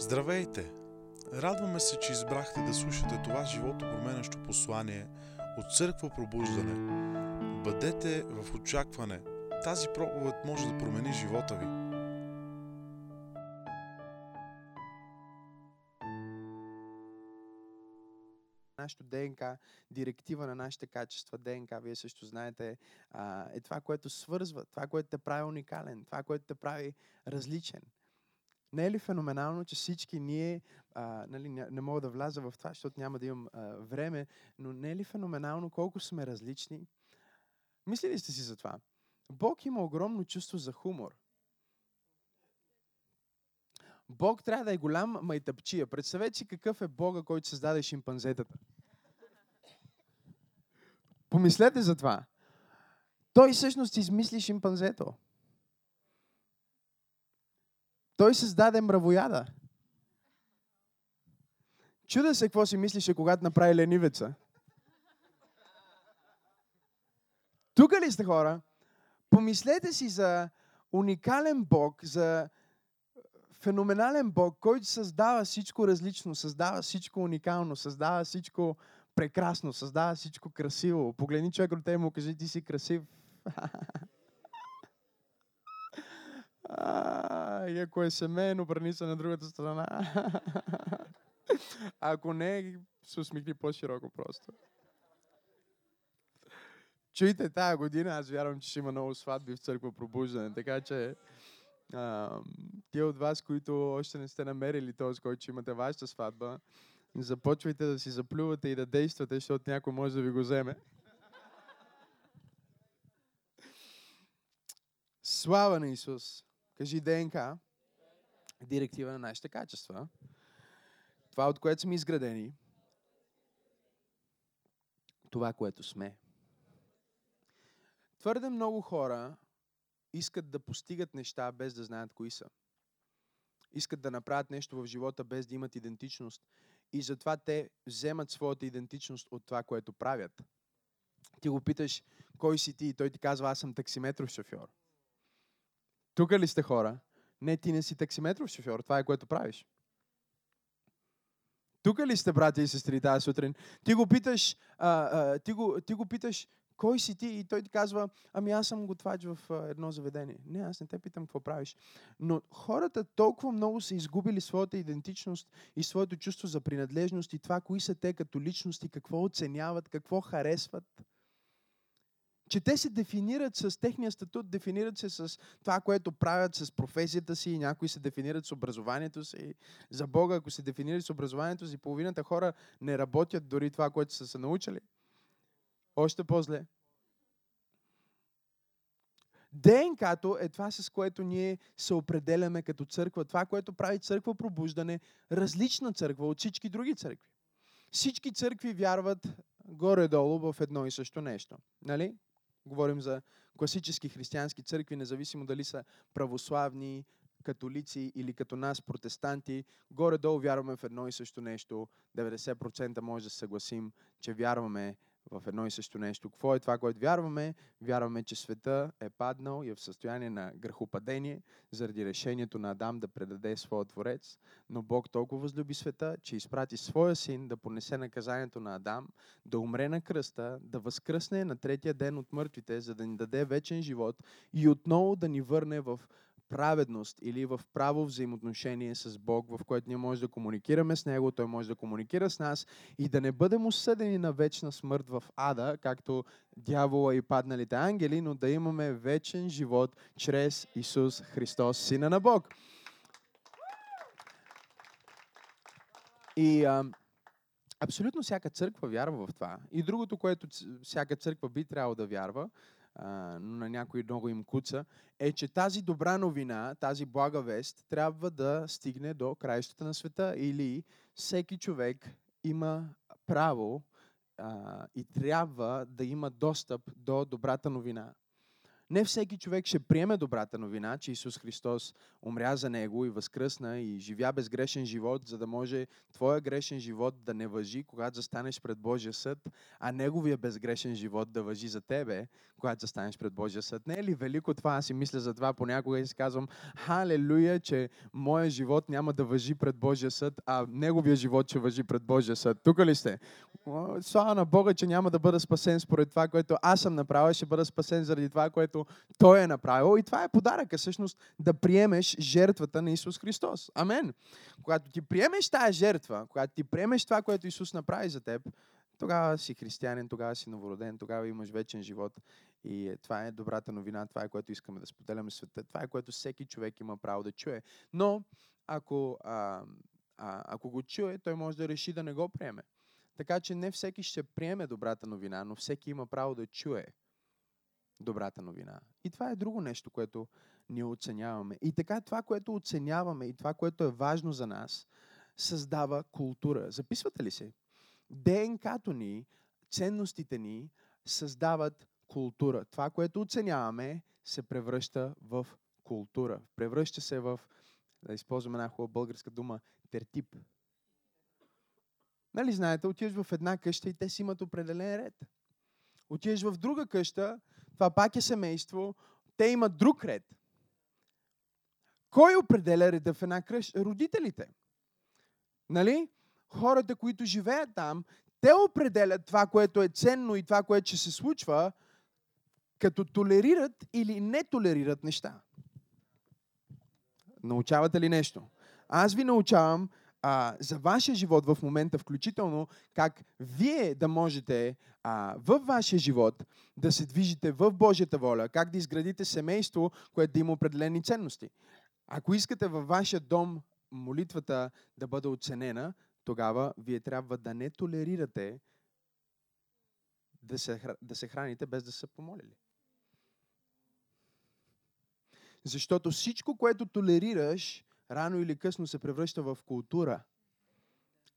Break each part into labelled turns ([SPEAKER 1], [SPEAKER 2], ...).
[SPEAKER 1] Здравейте! Радваме се, че избрахте да слушате това живото променящо послание от Църква Пробуждане. Бъдете в очакване. Тази проповед може да промени живота ви.
[SPEAKER 2] нашето ДНК, директива на нашите качества, ДНК, вие също знаете, е това, което свързва, това, което те прави уникален, това, което те прави различен. Не е ли феноменално, че всички ние, а, нали, не, мога да вляза в това, защото няма да имам а, време, но не е ли феноменално колко сме различни? Мислили сте си за това? Бог има огромно чувство за хумор. Бог трябва да е голям майтъпчия. Представете си какъв е Бога, който създаде шимпанзетата. Помислете за това. Той всъщност измисли шимпанзето. Той създаде мравояда. Чуда се какво си мислише, когато направи ленивеца. Тук ли сте хора? Помислете си за уникален Бог, за феноменален Бог, който създава всичко различно, създава всичко уникално, създава всичко прекрасно, създава всичко красиво. Погледни човек от те му кажи, ти си красив. И ако е семейно, обърни се на другата страна. ако не, се усмихни по-широко просто. Чуйте, тази година аз вярвам, че ще има много сватби в църква пробуждане, така че а, тия от вас, които още не сте намерили този, който ще имате вашата сватба, започвайте да си заплювате и да действате, защото някой може да ви го вземе. Слава на Исус! Кажи ДНК, директива на нашите качества. Това, от което сме изградени. Това, което сме. Твърде много хора искат да постигат неща без да знаят кои са. Искат да направят нещо в живота без да имат идентичност. И затова те вземат своята идентичност от това, което правят. Ти го питаш, кой си ти? И той ти казва, аз съм таксиметров шофьор. Тук ли сте хора? Не, ти не си таксиметров шофьор. Това е което правиш. Тук ли сте, брати и сестри, тази сутрин? Ти го питаш, а, а, ти, го, ти го питаш, кой си ти? И той ти казва, ами аз съм готвач в а, едно заведение. Не, аз не те питам какво правиш. Но хората толкова много са изгубили своята идентичност и своето чувство за принадлежност и това, кои са те като личности, какво оценяват, какво харесват че те се дефинират с техния статут, дефинират се с това, което правят, с професията си, някои се дефинират с образованието си. За Бога, ако се дефинират с образованието си, половината хора не работят дори това, което са се научили. Още по-зле. ДНК-то е това, с което ние се определяме като църква. Това, което прави църква пробуждане, различна църква от всички други църкви. Всички църкви вярват горе-долу в едно и също нещо. Нали? Говорим за класически християнски църкви, независимо дали са православни, католици или като нас, протестанти, горе-долу вярваме в едно и също нещо. 90% може да се съгласим, че вярваме в едно и също нещо. Какво е това, което вярваме? Вярваме, че света е паднал и е в състояние на грехопадение заради решението на Адам да предаде своя творец. Но Бог толкова възлюби света, че изпрати своя син да понесе наказанието на Адам, да умре на кръста, да възкръсне на третия ден от мъртвите, за да ни даде вечен живот и отново да ни върне в праведност или в право взаимоотношение с Бог, в което ние може да комуникираме с Него, Той може да комуникира с нас и да не бъдем осъдени на вечна смърт в ада, както дявола и падналите ангели, но да имаме вечен живот чрез Исус Христос, Сина на Бог. И а, абсолютно всяка църква вярва в това. И другото, което всяка църква би трябвало да вярва, но на някои много им куца, е, че тази добра новина, тази блага вест, трябва да стигне до краищата на света или всеки човек има право а, и трябва да има достъп до добрата новина. Не всеки човек ще приеме добрата новина, че Исус Христос умря за него и възкръсна и живя безгрешен живот, за да може твоя грешен живот да не въжи, когато застанеш пред Божия съд, а неговия безгрешен живот да въжи за тебе, когато застанеш пред Божия съд. Не е ли велико това? Аз си мисля за това понякога и си казвам, халелуя, че моя живот няма да въжи пред Божия съд, а неговия живот ще въжи пред Божия съд. Тук ли сте? Слава на Бога, че няма да бъда спасен според това, което аз съм направил, ще бъда спасен заради това, което Той е направил. И това е подаръка, всъщност, да приемеш жертвата на Исус Христос. Амен. Когато ти приемеш тази жертва, когато ти приемеш това, което Исус направи за теб, тогава си християнин, тогава си новороден, тогава имаш вечен живот. И това е добрата новина, това е което искаме да споделяме света, това е което всеки човек има право да чуе. Но ако, а, а, ако го чуе, той може да реши да не го приеме. Така че не всеки ще приеме добрата новина, но всеки има право да чуе добрата новина. И това е друго нещо, което ние оценяваме. И така това, което оценяваме и това, което е важно за нас, създава култура. Записвате ли се? ДНК-то ни, ценностите ни създават култура. Това, което оценяваме, се превръща в култура. Превръща се в, да използваме една хубава българска дума, тертип. Нали знаете, отиваш в една къща и те си имат определен ред. Отиваш в друга къща, това пак е семейство, те имат друг ред. Кой определя реда в една къща? Родителите. Нали? Хората, които живеят там, те определят това, което е ценно и това, което ще се случва, като толерират или не толерират неща. Научавате ли нещо? Аз ви научавам а, за вашия живот в момента, включително как вие да можете а, в вашия живот да се движите в Божията воля, как да изградите семейство, което да има определени ценности. Ако искате във вашия дом молитвата да бъде оценена, тогава вие трябва да не толерирате да се, да се храните без да са помолили. Защото всичко, което толерираш, рано или късно се превръща в култура.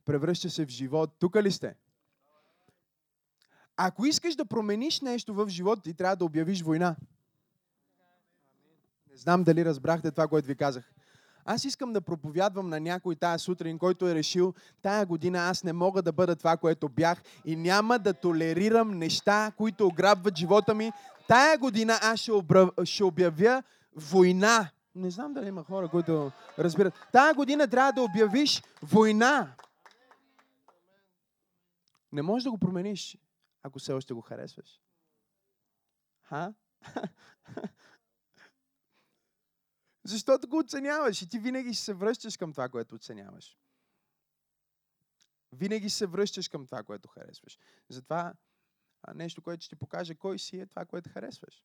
[SPEAKER 2] Превръща се в живот. Тук ли сте? Ако искаш да промениш нещо в живота ти, трябва да обявиш война. Не знам дали разбрахте това, което ви казах. Аз искам да проповядвам на някой тази сутрин, който е решил, тая година аз не мога да бъда това, което бях и няма да толерирам неща, които ограбват живота ми. Тая година аз ще обявя война не знам дали има хора, които разбират. Тая година трябва да обявиш война. Не можеш да го промениш, ако все още го харесваш. Ха? Защото го оценяваш и ти винаги се връщаш към това, което оценяваш. Винаги се връщаш към това, което харесваш. Затова нещо, което ще ти покаже кой си е това, което харесваш.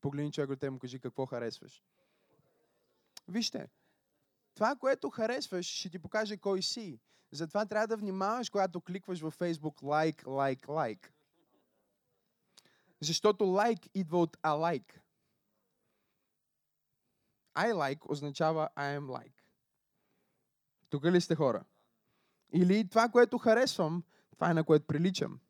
[SPEAKER 2] Погледни човек от те му кажи какво харесваш. Вижте, това, което харесваш, ще ти покаже кой си. Затова трябва да внимаваш, когато кликваш във Facebook лайк, лайк, лайк. Защото лайк идва от I like. I like означава I am like. Тук ли сте хора? Или това, което харесвам, това е на което приличам.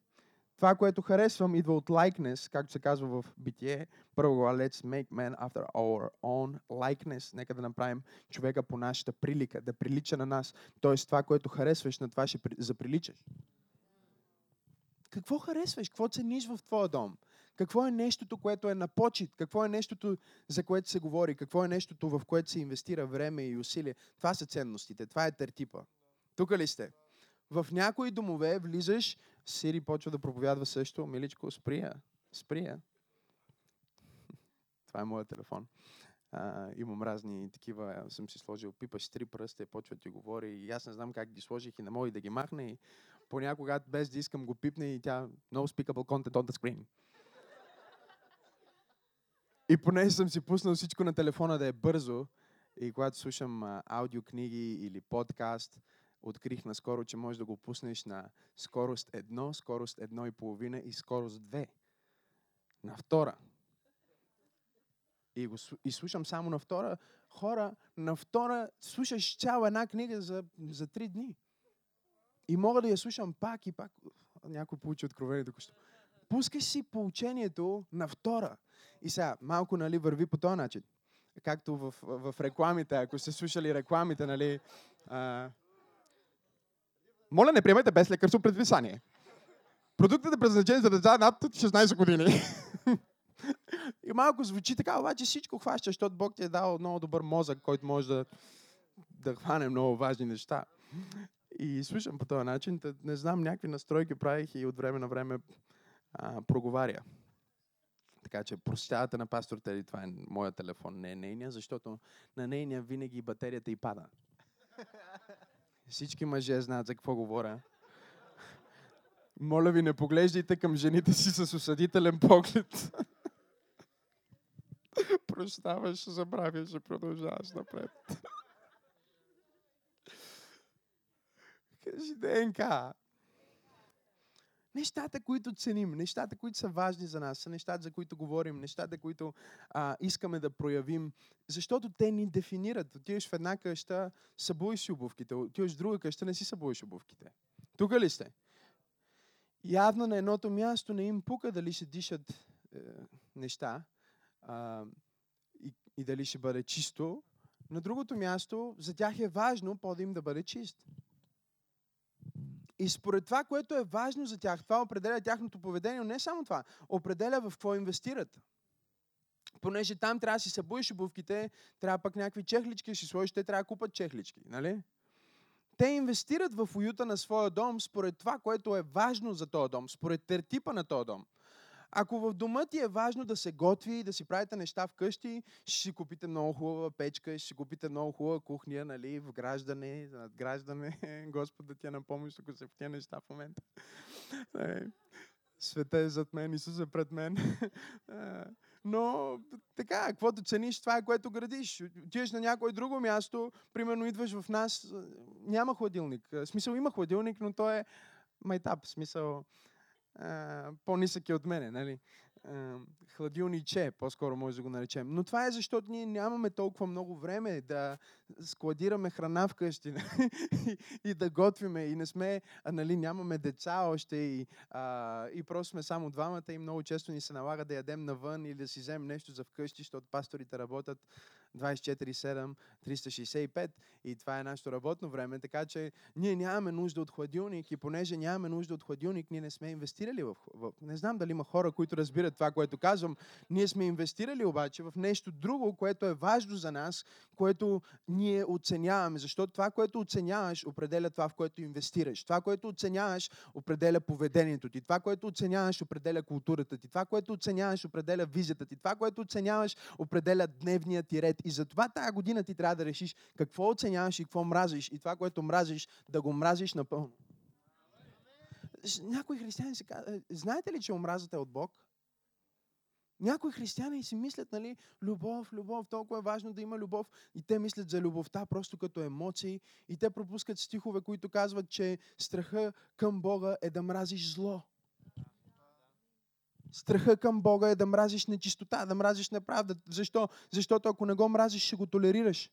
[SPEAKER 2] Това, което харесвам, идва от likeness, както се казва в битие. Първо, let's make man after our own likeness. Нека да направим човека по нашата прилика, да прилича на нас. Тоест, това, което харесваш, на това ще заприличаш. Какво харесваш? Какво цениш в твоя дом? Какво е нещото, което е на почет? Какво е нещото, за което се говори? Какво е нещото, в което се инвестира време и усилие? Това са ценностите. Това е тертипа. Тук ли сте? В някои домове влизаш Сири почва да проповядва също. Миличко, сприя. Сприя. Това е моят телефон. А, имам разни такива, съм си сложил пипаш три пръста и почва ти говори. И аз не знам как ги сложих и не мога и да ги махна. И понякога без да искам го пипне и тя no speakable content on the screen. И понеже съм си пуснал всичко на телефона да е бързо, и когато слушам аудиокниги или подкаст, открих наскоро, че можеш да го пуснеш на скорост 1, скорост 1,5 и скорост 2. На втора. И, го, и слушам само на втора. Хора, на втора слушаш цяла една книга за, за 3 дни. И мога да я слушам пак и пак. Някой получи откровение току-що. пускаш си поучението на втора. И сега, малко нали, върви по този начин. Както в, в, в рекламите, ако сте слушали рекламите, нали, а... Моля, не приемайте без лекарство предписание. Продуктът е предназначен за деца над 16 години. И малко звучи така, обаче всичко хваща, защото Бог ти е дал много добър мозък, който може да, да хване много важни неща. И слушам по този начин, не знам, някакви настройки правих и от време на време а, проговаря. Така че прощавате на пастор това е моят телефон, не е нейния, защото на нейния винаги батерията и пада. Всички мъже знаят за какво говоря. Моля ви, не поглеждайте към жените си с осъдителен поглед. Прощаваш, забравяш и продължаваш напред. Кажи ДНК. Нещата, които ценим, нещата, които са важни за нас, са нещата, за които говорим, нещата, които а, искаме да проявим, защото те ни дефинират. Отиваш в една къща, събуеш обувките, отиваш в друга къща, не си събуеш обувките. Тук ли сте? Явно на едното място не им пука дали ще дишат е, неща а, и, и дали ще бъде чисто. На другото място за тях е важно по им да бъде чист. И според това, което е важно за тях, това определя тяхното поведение, но не само това, определя в какво инвестират. Понеже там трябва да си събуеш обувките, трябва пък някакви чехлички да си сложиш, те трябва да купат чехлички, нали? Те инвестират в уюта на своя дом според това, което е важно за този дом, според тертипа на този дом. Ако в дома ти е важно да се готви, да си правите неща вкъщи, ще си купите много хубава печка, ще си купите много хубава кухня, нали, в граждане, надграждане. Господ да ти е на помощ, ако се в тия неща в момента. Е, света е зад мен, Исус е пред мен. Но така, каквото цениш, това е което градиш. Отиваш на някое друго място, примерно идваш в нас, няма хладилник. В смисъл има хладилник, но той е майтап. В по-нисък е от мене, нали? хладилниче, по-скоро може да го наречем. Но това е защото ние нямаме толкова много време да складираме храна вкъщи и, и да готвиме. И не сме, а, нали, нямаме деца още и, а, и просто сме само двамата и много често ни се налага да ядем навън или да си вземем нещо за вкъщи, защото пасторите работят 24-7, 365 и това е нашето работно време, така че ние нямаме нужда от хладилник и понеже нямаме нужда от хладилник, ние не сме инвестирали в... в... Не знам дали има хора, които разбират това, което казвам. Ние сме инвестирали обаче в нещо друго, което е важно за нас, което ние оценяваме, защото това, което оценяваш, определя това, в което инвестираш. Това, което оценяваш, определя поведението ти. Това, което оценяваш, определя културата ти. Това, което оценяваш, определя визията ти. Това, което оценяваш, определя дневния ти ред. И затова тази година ти трябва да решиш какво оценяваш и какво мразиш. И това, което мразиш, да го мразиш напълно. Някои християни се казват, знаете ли, че омразата е от Бог? Някои християни си мислят, нали, любов, любов, толкова е важно да има любов. И те мислят за любовта просто като емоции. И те пропускат стихове, които казват, че страха към Бога е да мразиш зло. Страха към Бога е да мразиш нечистота, да мразиш неправда. Защо? Защото ако не го мразиш, ще го толерираш.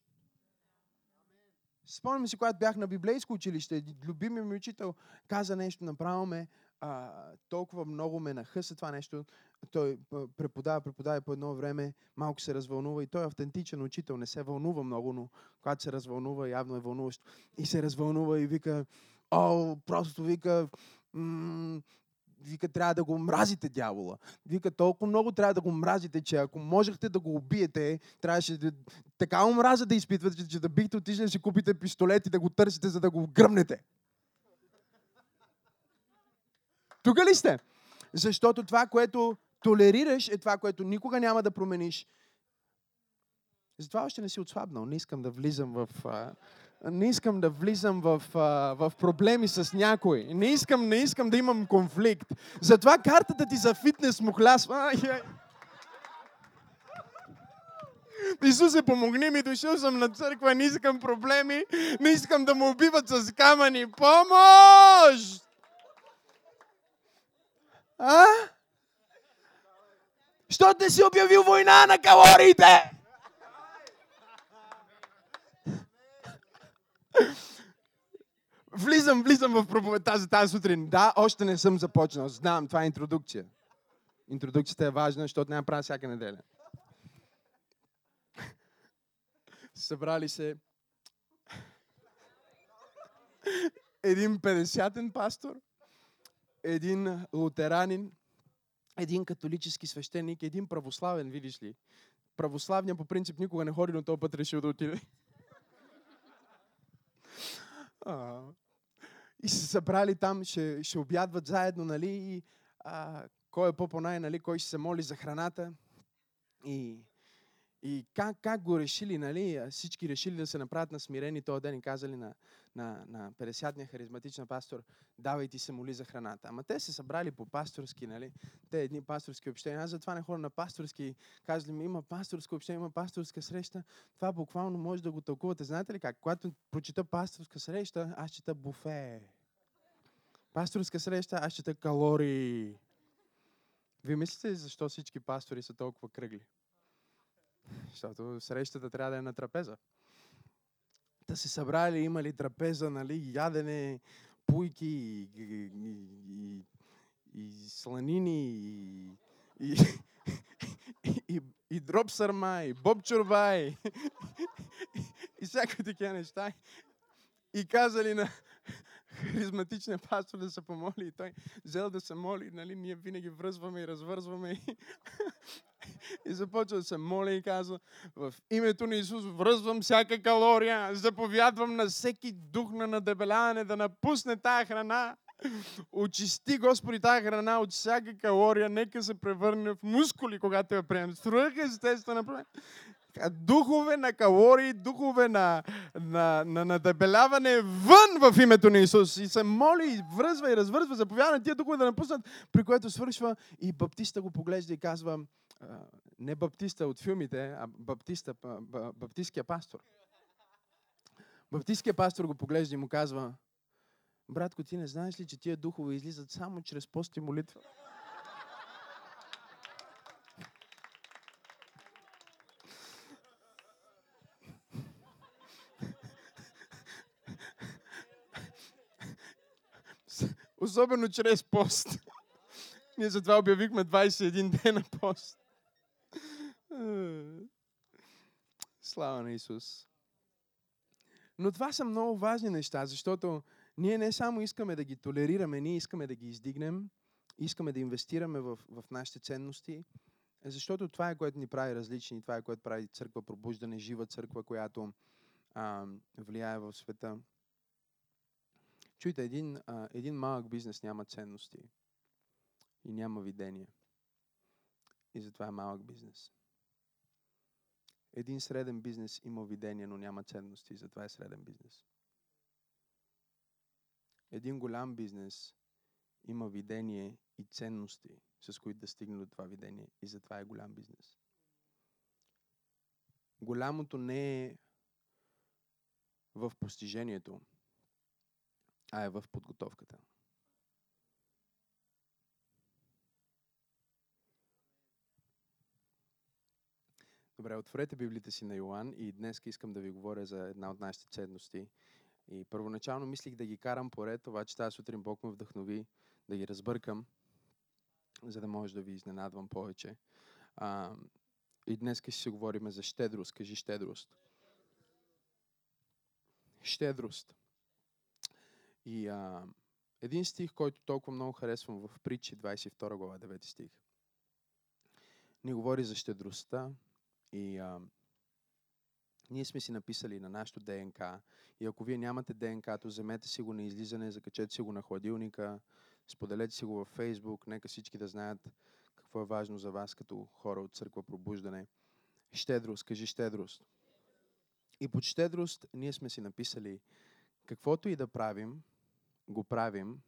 [SPEAKER 2] Спомням си, когато бях на библейско училище, любимият ми учител каза нещо, направо ме, а, толкова много ме нахъса това нещо. Той преподава, преподава по едно време, малко се развълнува и той е автентичен учител, не се вълнува много, но когато се развълнува, явно е вълнуващо. И се развълнува и вика, о, просто вика, Вика, трябва да го мразите дявола. Вика, толкова много трябва да го мразите, че ако можехте да го убиете, трябваше да, така омраза да изпитвате, че да бихте отишли да си купите пистолет и да го търсите, за да го гръмнете. Тук ли сте? Защото това, което толерираш, е това, което никога няма да промениш. Затова още не си отслабнал. Не искам да влизам в не искам да влизам в, в проблеми с някой. Не искам, не искам да имам конфликт. Затова картата ти за фитнес му хлясва. Исусе, помогни ми, дошъл съм на църква, не искам проблеми, не искам да му убиват с камъни. Помощ! А? Що те си обявил война на калориите? Влизам, влизам в проповедта за тази сутрин. Да, още не съм започнал. Знам, това е интродукция. Интродукцията е важна, защото няма правя всяка неделя. Събрали се един 50-тен пастор, един лутеранин, един католически свещеник, един православен, видиш ли. Православния по принцип никога не ходи, но този път решил да отиде. А, и се събрали там, ще, ще обядват заедно, нали, и а, кой е по-понай, нали, кой ще се моли за храната. И, и как, как го решили, нали, всички решили да се направят на смирени този ден и казали на, на, на 50-ния харизматична пастор, давай ти се моли за храната. Ама те се събрали по пасторски, нали, те едни пасторски общения. Аз затова не хора на пасторски, казали ми, има пасторско общение, има пасторска среща. Това буквално може да го тълкувате. Знаете ли как? Когато прочита пасторска среща, аз чета буфе. Пасторска среща, аз чета калории. Вие мислите ли защо всички пастори са толкова кръгли? Защото срещата трябва да е на трапеза. Та се събрали, имали трапеза, нали, ядене, пуйки и, и, и, и сланини и, и, и, и, дроп сърма, и боб и, и всякакви такива неща. И казали на, харизматичния пастор да се помоли и той взел да се моли, нали, ние винаги връзваме и развързваме и, и започва да се моли и казва в името на Исус връзвам всяка калория, заповядвам на всеки дух на надебеляване да напусне тая храна. Очисти, Господи, тази храна от всяка калория, нека се превърне в мускули, когато я приемем. Свръх естествено духове на калории, духове на, на, на надебеляване вън в името на Исус. И се моли, и връзва и развързва, заповяда на тия духове да напуснат, при което свършва и баптиста го поглежда и казва, не баптиста от филмите, а баптиста, баптистския пастор. Баптистския пастор го поглежда и му казва, братко, ти не знаеш ли, че тия духове излизат само чрез пост и молитва? Особено чрез пост. Ние затова обявихме 21 дена пост. Слава на Исус. Но това са много важни неща, защото ние не само искаме да ги толерираме, ние искаме да ги издигнем, искаме да инвестираме в, в нашите ценности, защото това е което ни прави различни, това е което прави църква пробуждане, жива църква, която а, влияе в света. Чуйте, един, а, един малък бизнес няма ценности и няма видение. И затова е малък бизнес. Един среден бизнес има видение, но няма ценности затова е среден бизнес. Един голям бизнес има видение и ценности, с които да стигне до това видение и затова е голям бизнес. Голямото не е в постижението, а е в подготовката. Добре, отворете Библията си на Йоан и днес искам да ви говоря за една от нашите ценности. И първоначално мислих да ги карам поред, обаче тази сутрин Бог ме вдъхнови да ги разбъркам, за да може да ви изненадвам повече. А, и днес ще си говорим за щедрост. Кажи щедрост. Щедрост. И а, един стих, който толкова много харесвам в притчи 22 глава, 9 стих. Ни говори за щедростта и а, ние сме си написали на нашото ДНК и ако вие нямате ДНК, то вземете си го на излизане, закачете си го на хладилника, споделете си го във Фейсбук, нека всички да знаят какво е важно за вас като хора от църква пробуждане. Щедрост, кажи щедрост. И под щедрост ние сме си написали каквото и да правим, го правим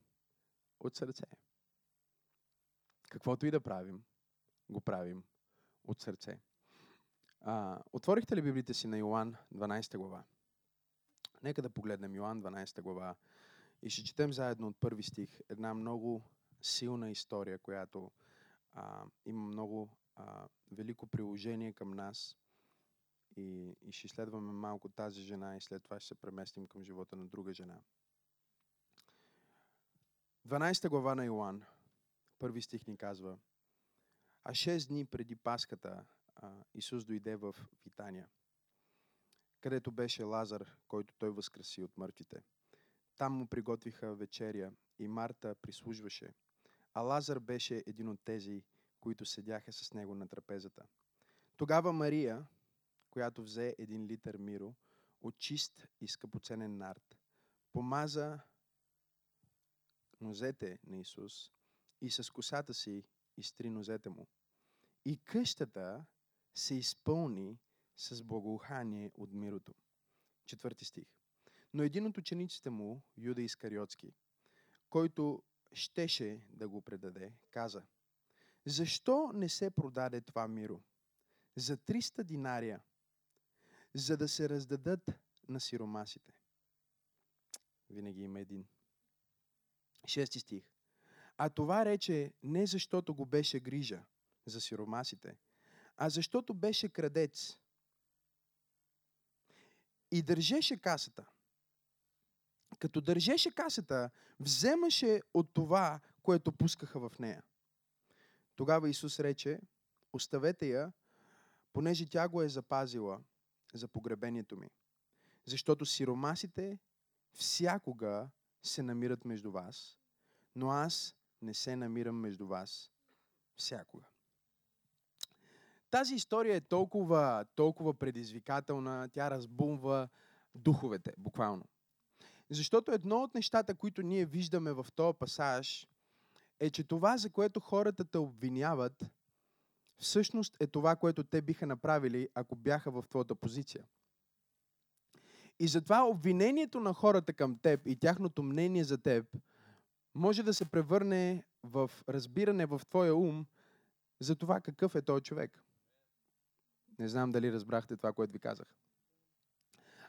[SPEAKER 2] от сърце. Каквото и да правим, го правим от сърце. А, отворихте ли Библията си на Йоан 12 глава? Нека да погледнем Йоан 12 глава и ще четем заедно от първи стих една много силна история, която а, има много а, велико приложение към нас и, и ще изследваме малко тази жена и след това ще се преместим към живота на друга жена. 12 глава на Йоан, първи стих ни казва А 6 дни преди Пасхата Исус дойде в Витания, където беше Лазар, който той възкреси от мъртвите. Там му приготвиха вечеря и Марта прислужваше, а Лазар беше един от тези, които седяха с него на трапезата. Тогава Мария, която взе един литър миро от чист и скъпоценен нарт, помаза нозете на Исус и с косата си изтри нозете му. И къщата се изпълни с благоухание от мирото. Четвърти стих. Но един от учениците му, Юда Искариотски, който щеше да го предаде, каза, защо не се продаде това миро? За 300 динария, за да се раздадат на сиромасите. Винаги има един. Шести стих. А това рече не защото го беше грижа за сиромасите, а защото беше крадец. И държеше касата. Като държеше касата, вземаше от това, което пускаха в нея. Тогава Исус рече, оставете я, понеже тя го е запазила за погребението ми. Защото сиромасите всякога се намират между вас, но аз не се намирам между вас всякога. Тази история е толкова, толкова предизвикателна, тя разбумва духовете, буквално. Защото едно от нещата, които ние виждаме в този пасаж, е, че това, за което хората те обвиняват, всъщност е това, което те биха направили, ако бяха в твоята позиция. И затова обвинението на хората към теб и тяхното мнение за теб може да се превърне в разбиране в твоя ум за това какъв е този човек. Не знам дали разбрахте това, което ви казах.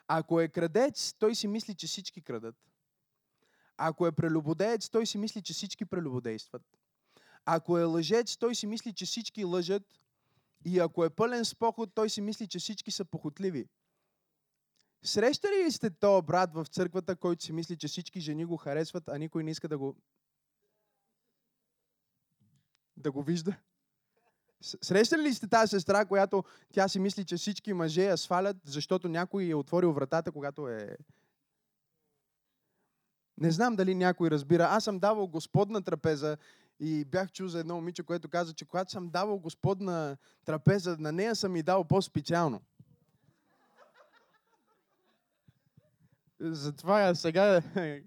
[SPEAKER 2] Ако е крадец, той си мисли, че всички крадат. Ако е прелюбодеец, той си мисли, че всички прелюбодействат. Ако е лъжец, той си мисли, че всички лъжат. И ако е пълен с поход, той си мисли, че всички са похотливи. Срещали ли сте то брат в църквата, който си мисли, че всички жени го харесват, а никой не иска да го да го вижда? Срещали ли сте тази сестра, която тя си мисли, че всички мъже я свалят, защото някой е отворил вратата, когато е... Не знам дали някой разбира. Аз съм давал господна трапеза и бях чул за едно момиче, което каза, че когато съм давал господна трапеза, на нея съм и дал по-специално. Затова сега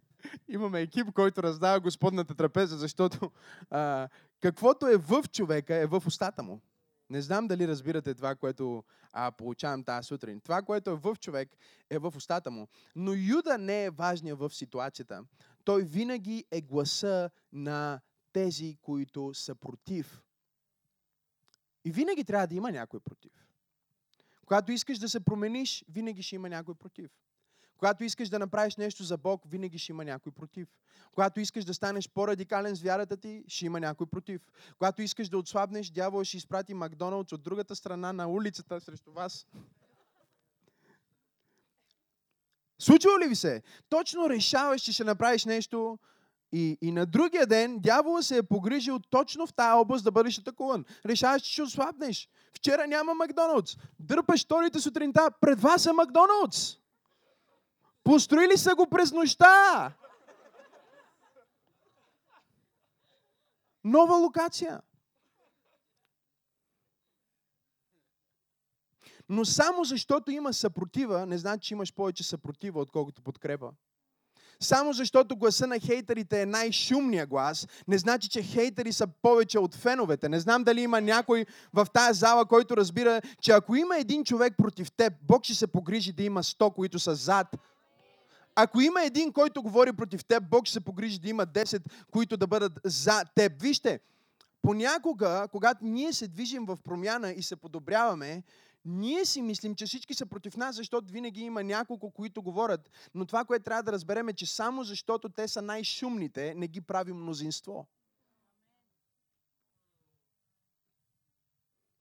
[SPEAKER 2] имаме екип, който раздава господната трапеза, защото а, каквото е в човека, е в устата му. Не знам дали разбирате това, което а, получавам тази сутрин. Това, което е в човек, е в устата му. Но Юда не е важният в ситуацията. Той винаги е гласа на тези, които са против. И винаги трябва да има някой против. Когато искаш да се промениш, винаги ще има някой против. Когато искаш да направиш нещо за Бог, винаги ще има някой против. Когато искаш да станеш по-радикален с вярата ти, ще има някой против. Когато искаш да отслабнеш, дявол ще изпрати Макдоналдс от другата страна на улицата срещу вас. Случва ли ви се? Точно решаваш, че ще направиш нещо и, и на другия ден дявола се е погрижил точно в тази област да бъдеш атакуван. Решаваш, че ще отслабнеш. Вчера няма Макдоналдс. Дърпаш вторите сутринта. Пред вас е Макдоналдс. Построили са го през нощта. Нова локация. Но само защото има съпротива, не значи, че имаш повече съпротива, отколкото подкрепа. Само защото гласа на хейтерите е най-шумния глас, не значи, че хейтери са повече от феновете. Не знам дали има някой в тая зала, който разбира, че ако има един човек против теб, Бог ще се погрижи да има сто, които са зад ако има един, който говори против теб, Бог ще се погрижи да има 10, които да бъдат за теб. Вижте, понякога, когато ние се движим в промяна и се подобряваме, ние си мислим, че всички са против нас, защото винаги има няколко, които говорят. Но това, което трябва да разберем е, че само защото те са най-шумните, не ги прави мнозинство.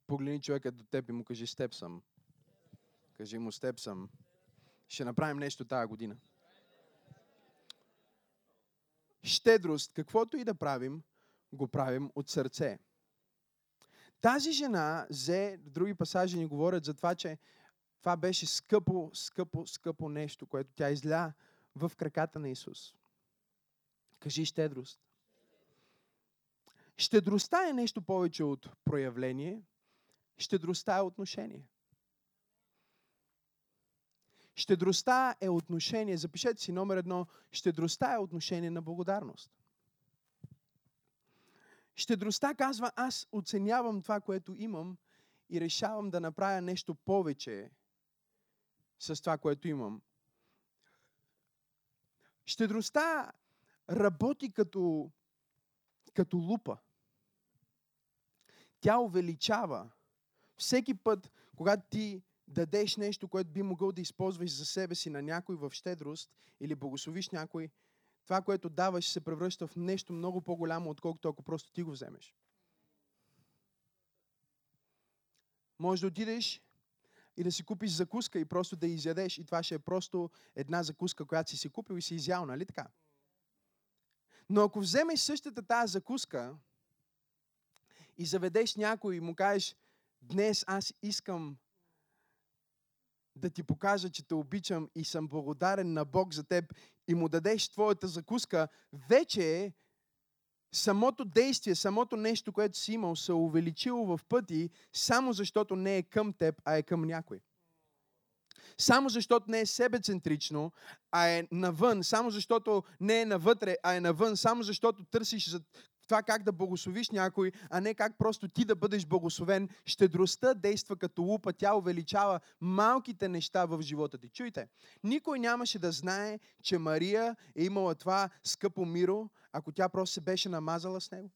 [SPEAKER 2] Погледни човека до теб и му кажи, с теб съм. Кажи му, с теб съм. Ще направим нещо тази година щедрост, каквото и да правим, го правим от сърце. Тази жена взе, други пасажи ни говорят за това, че това беше скъпо, скъпо, скъпо нещо, което тя изля в краката на Исус. Кажи щедрост. Щедростта е нещо повече от проявление. Щедростта е отношение. Щедростта е отношение. Запишете си номер едно. Щедростта е отношение на благодарност. Щедростта казва, аз оценявам това, което имам и решавам да направя нещо повече с това, което имам. Щедростта работи като, като лупа. Тя увеличава. Всеки път, когато ти дадеш нещо, което би могъл да използваш за себе си на някой в щедрост или благословиш някой, това, което даваш, се превръща в нещо много по-голямо, отколкото ако просто ти го вземеш. Може да отидеш и да си купиш закуска и просто да изядеш и това ще е просто една закуска, която си си купил и си изял, нали така? Но ако вземеш същата тази закуска и заведеш някой и му кажеш, днес аз искам да ти покажа, че те обичам и съм благодарен на Бог за теб и му дадеш твоята закуска, вече самото действие, самото нещо, което си имал, се увеличило в пъти, само защото не е към теб, а е към някой. Само защото не е себецентрично, а е навън. Само защото не е навътре, а е навън. Само защото търсиш за това как да благословиш някой, а не как просто ти да бъдеш благословен. Щедростта действа като лупа, тя увеличава малките неща в живота ти. Чуйте, никой нямаше да знае, че Мария е имала това скъпо миро, ако тя просто се беше намазала с него.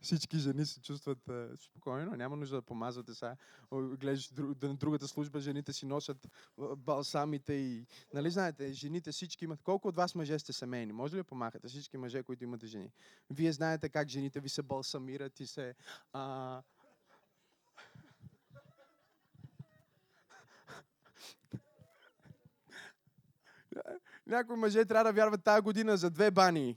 [SPEAKER 2] Всички жени се чувстват uh, спокойно, няма нужда да помазвате сега. Гледаш на другата служба, жените си носят балсамите и... Нали знаете, жените всички имат... Колко от вас мъже сте семейни? Може ли да помахате всички мъже, които имате жени? Вие знаете как жените ви се балсамират и се... А... Някои мъже трябва да вярват тази година за две бани.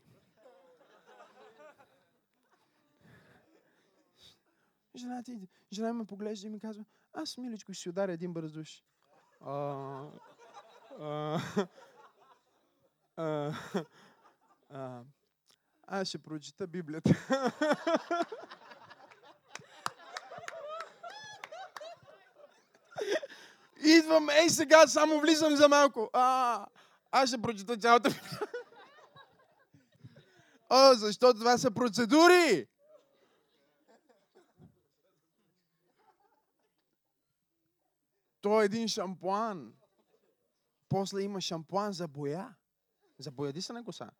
[SPEAKER 2] Ти, жена ме поглежда и ми казва, аз миличко ще си ударя един бърз душ. А, а, а, а, аз ще прочита Библията. Идвам, ей сега, само влизам за малко. А, аз ще прочита цялата. О, защото това са процедури. То е един шампуан. После има шампуан за боя. За бояди се на коса.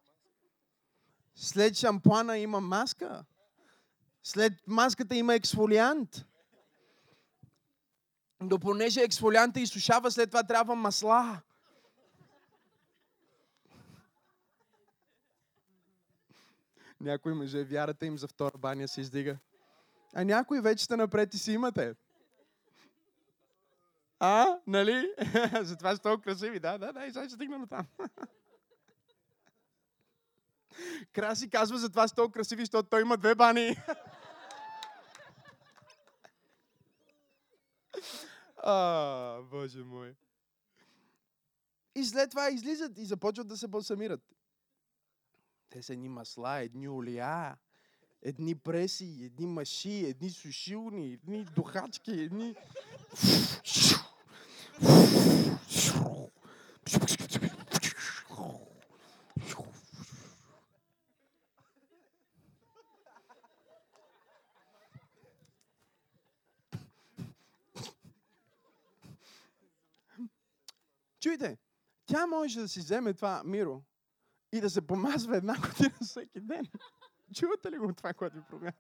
[SPEAKER 2] След шампуана има маска. След маската има ексфолиант. Но понеже ексфолианта изсушава, след това трябва масла. Някои мъже, вярата им за втора баня се издига. А някои вече сте напред и си имате. А, нали? Затова са толкова красиви. Да, да, да, и сега ще стигнем там. Краси казва, затова са толкова красиви, защото той има две бани. а, Боже мой. И след това излизат и започват да се балсамират. Те са едни масла, едни олия, едни преси, едни маши, едни сушилни, едни духачки, едни... Чуйте, тя може да си вземе това миро и да се помазва една година всеки ден. Чувате ли го това, което ви програм?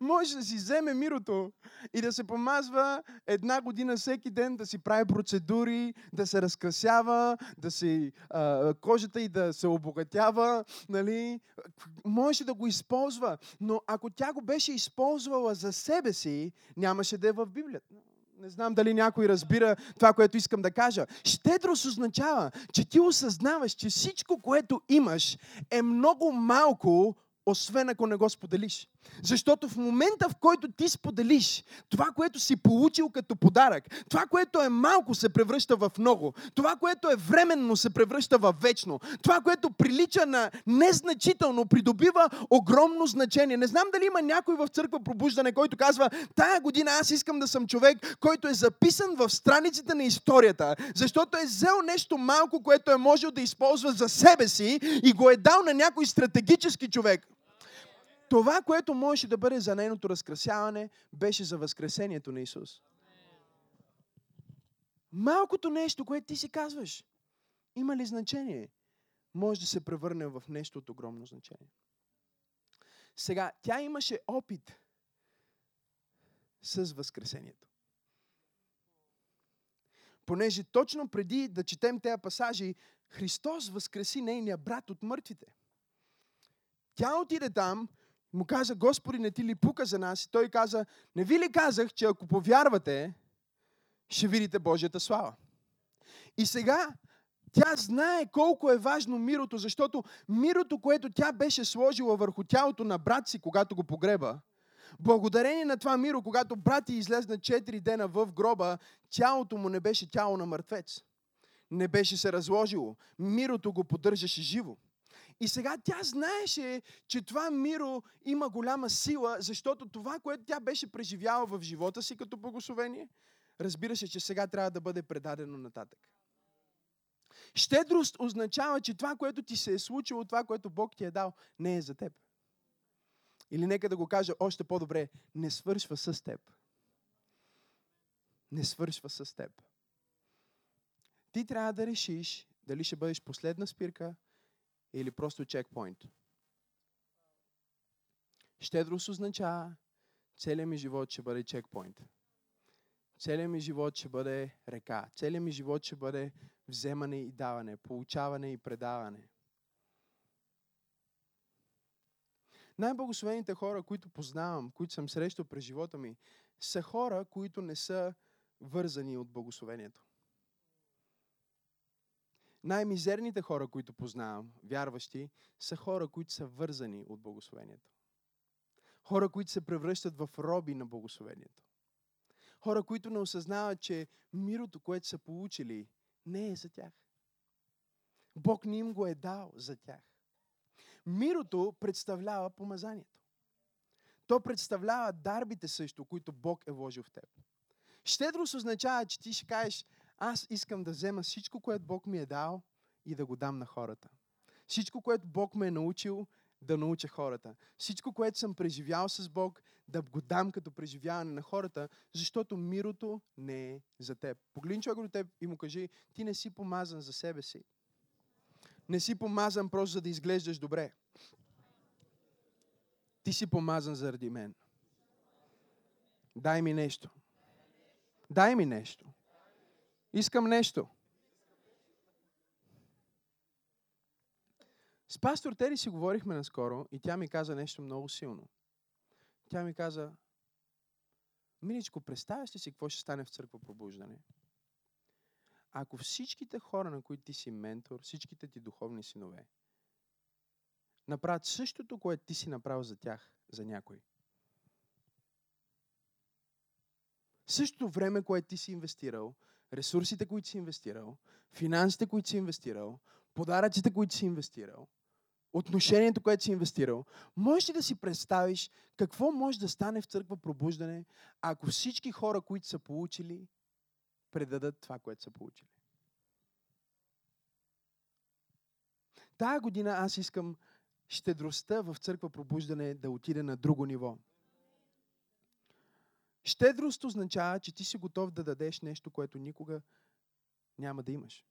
[SPEAKER 2] Може да си вземе мирото и да се помазва една година всеки ден, да си прави процедури, да се разкрасява, да си а, кожата и да се обогатява. Нали? Може да го използва, но ако тя го беше използвала за себе си, нямаше да е в Библията. Не знам дали някой разбира това, което искам да кажа. Щедрост означава, че ти осъзнаваш, че всичко, което имаш, е много малко освен ако не го споделиш. Защото в момента, в който ти споделиш това, което си получил като подарък, това, което е малко, се превръща в много. Това, което е временно, се превръща в вечно. Това, което прилича на незначително, придобива огромно значение. Не знам дали има някой в църква пробуждане, който казва, тая година аз искам да съм човек, който е записан в страниците на историята, защото е взел нещо малко, което е можел да използва за себе си и го е дал на някой стратегически човек. Това, което можеше да бъде за нейното разкрасяване, беше за възкресението на Исус. Малкото нещо, което ти си казваш, има ли значение? Може да се превърне в нещо от огромно значение. Сега, тя имаше опит с възкресението. Понеже точно преди да четем тези пасажи, Христос възкреси нейния брат от мъртвите. Тя отиде там, му каза, Господи, не ти ли пука за нас? И той каза, не ви ли казах, че ако повярвате, ще видите Божията слава. И сега тя знае колко е важно мирото, защото мирото, което тя беше сложила върху тялото на брат си, когато го погреба, благодарение на това миро, когато брат ти излезна 4 дена в гроба, тялото му не беше тяло на мъртвец. Не беше се разложило. Мирото го поддържаше живо. И сега тя знаеше, че това миро има голяма сила, защото това, което тя беше преживяла в живота си като благословение, разбираше, че сега трябва да бъде предадено нататък. Щедрост означава, че това, което ти се е случило, това, което Бог ти е дал, не е за теб. Или нека да го кажа още по-добре, не свършва с теб. Не свършва с теб. Ти трябва да решиш дали ще бъдеш последна спирка или просто чекпоинт. Щедрост означава, целият ми живот ще бъде чекпоинт. Целият ми живот ще бъде река. Целият ми живот ще бъде вземане и даване, получаване и предаване. Най-благословените хора, които познавам, които съм срещал през живота ми, са хора, които не са вързани от благословението. Най-мизерните хора, които познавам, вярващи, са хора, които са вързани от благословението. Хора, които се превръщат в роби на благословението. Хора, които не осъзнават, че мирото, което са получили, не е за тях. Бог не им го е дал за тях. Мирото представлява помазанието. То представлява дарбите също, които Бог е вложил в теб. Щедрост означава, че ти ще кажеш, аз искам да взема всичко, което Бог ми е дал и да го дам на хората. Всичко, което Бог ме е научил, да науча хората. Всичко, което съм преживял с Бог, да го дам като преживяване на хората, защото мирото не е за теб. Погледни човек до теб и му кажи, ти не си помазан за себе си. Не си помазан просто за да изглеждаш добре. Ти си помазан заради мен. Дай ми нещо. Дай ми нещо. Искам нещо. С пастор Тери си говорихме наскоро и тя ми каза нещо много силно. Тя ми каза, Миличко, представяш ли си какво ще стане в църква пробуждане? Ако всичките хора, на които ти си ментор, всичките ти духовни синове, направят същото, което ти си направил за тях, за някой. Същото време, което ти си инвестирал, ресурсите, които си инвестирал, финансите, които си инвестирал, подаръците, които си инвестирал, отношението, което си инвестирал, можеш ли да си представиш какво може да стане в църква пробуждане, ако всички хора, които са получили, предадат това, което са получили? Тая година аз искам щедростта в църква пробуждане да отиде на друго ниво. Щедрост означава, че ти си готов да дадеш нещо, което никога няма да имаш.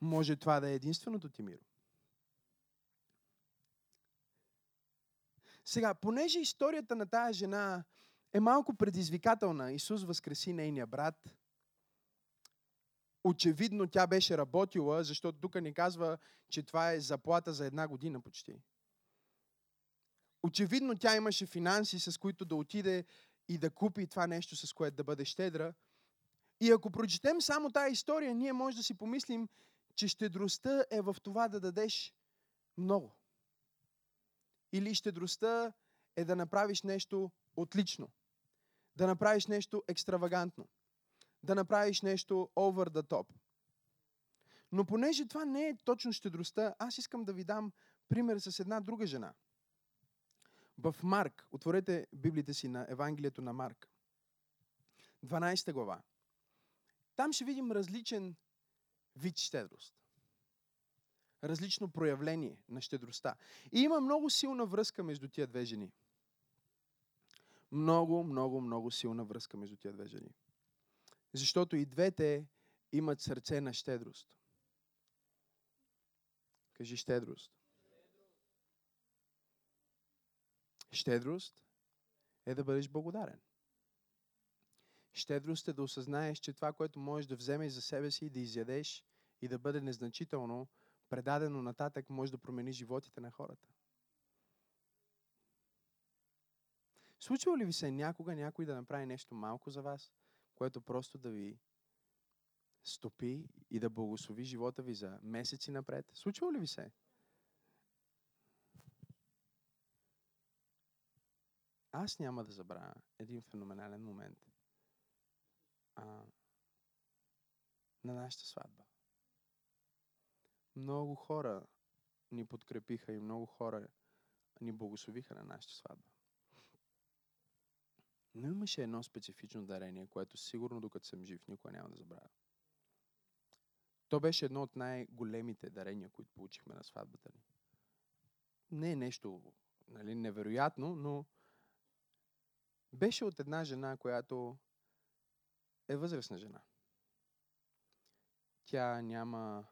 [SPEAKER 2] Може това да е единственото ти миро. Сега, понеже историята на тая жена е малко предизвикателна, Исус възкреси нейния брат. Очевидно тя беше работила, защото тук ни казва, че това е заплата за една година почти. Очевидно тя имаше финанси, с които да отиде и да купи това нещо, с което да бъде щедра. И ако прочетем само тази история, ние може да си помислим, че щедростта е в това да дадеш много. Или щедростта е да направиш нещо отлично. Да направиш нещо екстравагантно. Да направиш нещо over the top. Но понеже това не е точно щедростта, аз искам да ви дам пример с една друга жена. В Марк, отворете Библията си на Евангелието на Марк, 12 глава. Там ще видим различен вид щедрост. Различно проявление на щедростта. И има много силна връзка между тия две жени. Много, много, много силна връзка между тия две жени. Защото и двете имат сърце на щедрост. Кажи щедрост. Щедрост е да бъдеш благодарен. Щедрост е да осъзнаеш, че това, което можеш да вземеш за себе си и да изядеш и да бъде незначително, предадено нататък, може да промени животите на хората. Случва ли ви се някога някой да направи нещо малко за вас, което просто да ви стопи и да благослови живота ви за месеци напред? Случва ли ви се? Аз няма да забравя един феноменален момент а, на нашата сватба. Много хора ни подкрепиха и много хора ни благословиха на нашата сватба. Но имаше едно специфично дарение, което сигурно докато съм жив никога няма да забравя. То беше едно от най-големите дарения, които получихме на сватбата ни. Не е нещо нали, невероятно, но беше от една жена, която е възрастна жена. Тя няма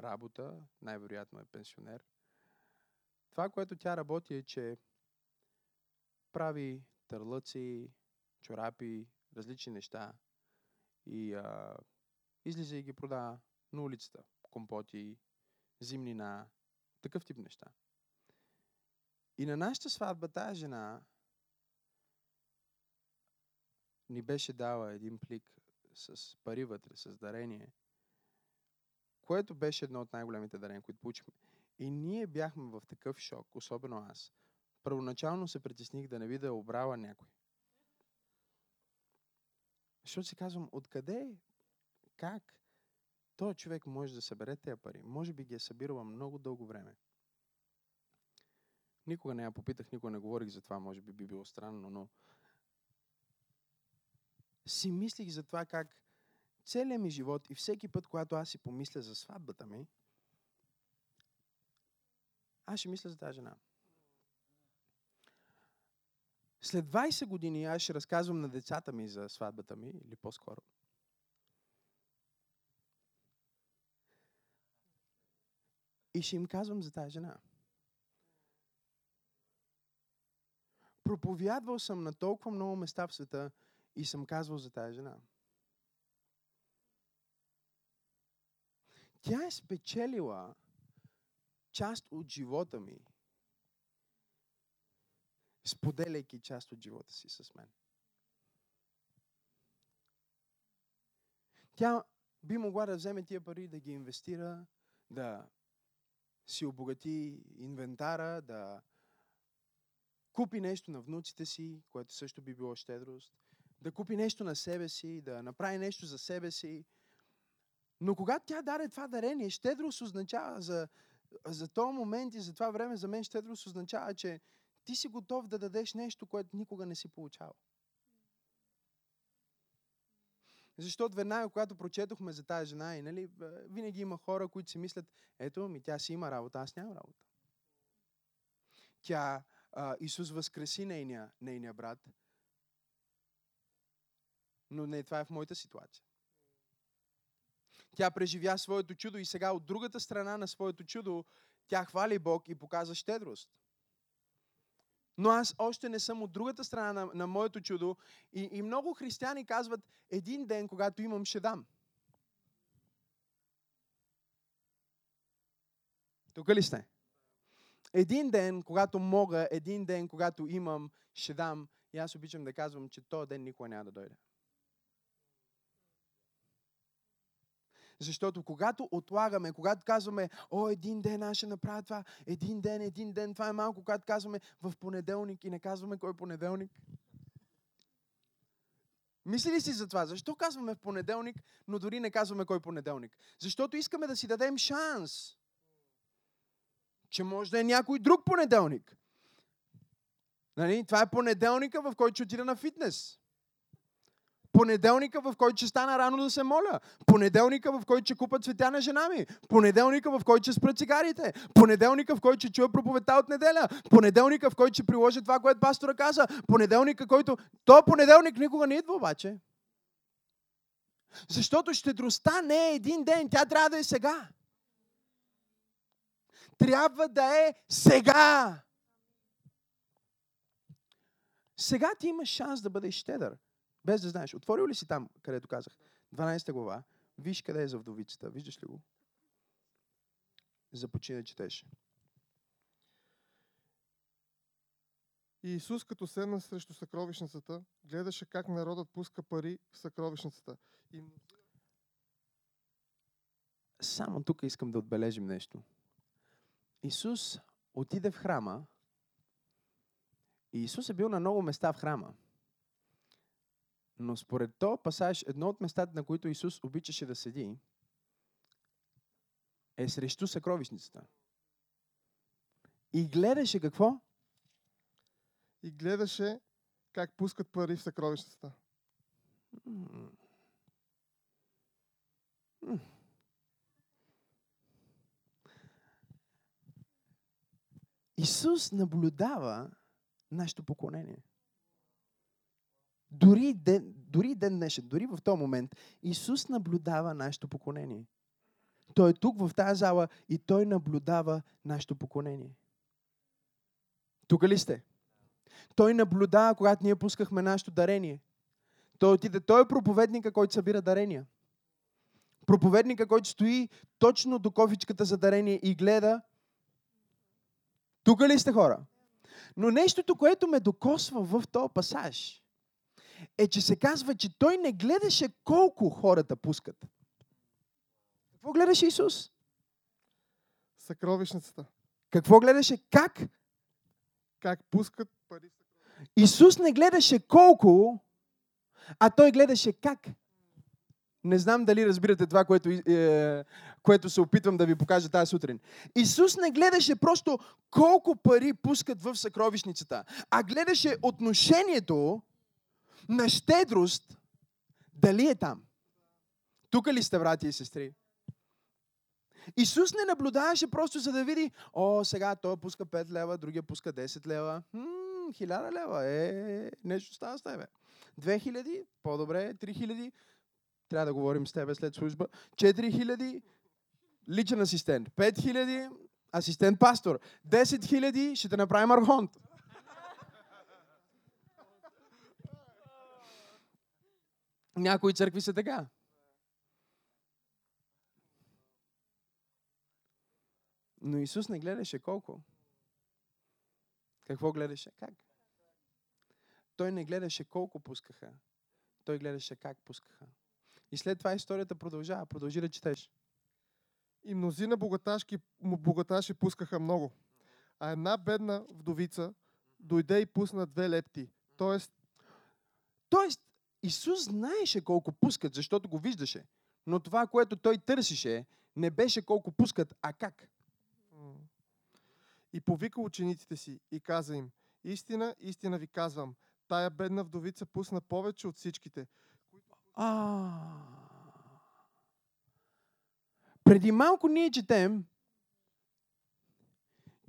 [SPEAKER 2] работа, най-вероятно е пенсионер. Това, което тя работи е, че прави търлъци, чорапи, различни неща и а, излиза и ги продава на улицата. Компоти, зимнина, такъв тип неща. И на нашата сватба тази жена ни беше дала един плик с пари вътре, с дарение, което беше едно от най-големите дарения, които получихме. И ние бяхме в такъв шок, особено аз. Първоначално се притесних да не видя обрала някой. Защото си казвам, откъде, как той човек може да събере тези пари? Може би ги е събирала много дълго време. Никога не я попитах, никога не говорих за това, може би би било странно, но си мислих за това как целият ми живот и всеки път, когато аз си помисля за сватбата ми, аз ще мисля за тази жена. След 20 години аз ще разказвам на децата ми за сватбата ми, или по-скоро. И ще им казвам за тази жена. Проповядвал съм на толкова много места в света, и съм казвал за тази жена. Тя е спечелила част от живота ми, споделяйки част от живота си с мен. Тя би могла да вземе тия пари да ги инвестира, да си обогати инвентара, да купи нещо на внуците си, което също би било щедрост, да купи нещо на себе си, да направи нещо за себе си. Но когато тя даде това дарение, щедрост означава за, за този момент и за това време, за мен щедрост означава, че ти си готов да дадеш нещо, което никога не си получавал. Защото веднага, когато прочетохме за тази жена, и, нали, винаги има хора, които си мислят, ето, ми тя си има работа, аз нямам работа. Тя, а, Исус възкреси нейния, нейния брат, но не това е в моята ситуация. Тя преживя своето чудо и сега от другата страна на своето чудо тя хвали Бог и показва щедрост. Но аз още не съм от другата страна на, на моето чудо и, и много християни казват, един ден, когато имам, ще дам. Тук ли сте? Един ден, когато мога, един ден, когато имам, ще дам. И аз обичам да казвам, че този ден никога няма да дойде. Защото когато отлагаме, когато казваме, о, един ден аз ще направя това, един ден, един ден, това е малко, когато казваме в понеделник и не казваме кой е понеделник. Мисли ли си за това? Защо казваме в понеделник, но дори не казваме кой е понеделник? Защото искаме да си дадем шанс, че може да е някой друг понеделник. Нали? Това е понеделника, в който ще отида на фитнес. Понеделника, в който ще стана рано да се моля. Понеделника, в който ще купа цветя на жена ми. Понеделника, в който ще спра цигарите. Понеделника, в който ще чуя проповедта от неделя. Понеделника, в който ще приложа това, което пастора каза. Понеделника, който... То понеделник никога не идва обаче. Защото щедростта не е един ден, тя трябва да е сега. Трябва да е сега. Сега ти имаш шанс да бъдеш щедър. Без да знаеш. Отворил ли си там, където казах? 12 глава. Виж къде е за вдовицата. Виждаш ли го? Започни да четеш.
[SPEAKER 3] И Исус, като седна срещу съкровищницата, гледаше как народът пуска пари в съкровищницата. И
[SPEAKER 2] Само тук искам да отбележим нещо. Исус отиде в храма и Исус е бил на много места в храма. Но според то пасаж, едно от местата, на които Исус обичаше да седи, е срещу съкровищницата. И гледаше какво?
[SPEAKER 3] и гледаше как пускат пари в.
[SPEAKER 2] М. Исус наблюдава нашето поклонение. Дори ден, дори ден днешен, дори в този момент, Исус наблюдава нашето поклонение. Той е тук в тази зала и Той наблюдава нашето поклонение. Тук ли сте? Той наблюдава, когато ние пускахме нашето дарение. Той отиде. Той е проповедника, който събира дарения. Проповедника, който стои точно до кофичката за дарение и гледа. Тук ли сте хора? Но нещото, което ме докосва в този пасаж, е, че се казва, че той не гледаше колко хората пускат. Какво гледаше Исус?
[SPEAKER 3] Съкровищницата.
[SPEAKER 2] Какво гледаше? Как?
[SPEAKER 3] Как пускат пари.
[SPEAKER 2] Исус не гледаше колко, а той гледаше как. Не знам дали разбирате това, което, е, което се опитвам да ви покажа тази сутрин. Исус не гледаше просто колко пари пускат в съкровищницата, а гледаше отношението на щедрост дали е там. Тук ли сте, брати и сестри? Исус не наблюдаваше просто за да види, о, сега той пуска 5 лева, другия пуска 10 лева. Хм, 1000 лева, е, нещо става с тебе. 2000, по-добре, 3000, трябва да говорим с тебе след служба. 4000, личен асистент. 5000, асистент пастор. 10 000, ще те направим архонт. Някои църкви са така. Но Исус не гледаше колко. Какво гледаше? Как? Той не гледаше колко пускаха. Той гледаше как пускаха. И след това историята продължава. Продължи да четеш.
[SPEAKER 3] И мнозина богаташки, богаташи пускаха много. А една бедна вдовица дойде и пусна две лепти. Тоест,
[SPEAKER 2] Тоест, Исус знаеше колко пускат, защото го виждаше. Но това, което той търсеше, не беше колко пускат, а как.
[SPEAKER 3] и повика учениците си и каза им, истина, истина ви казвам, тая бедна вдовица пусна повече от всичките.
[SPEAKER 2] А. Преди малко ние четем,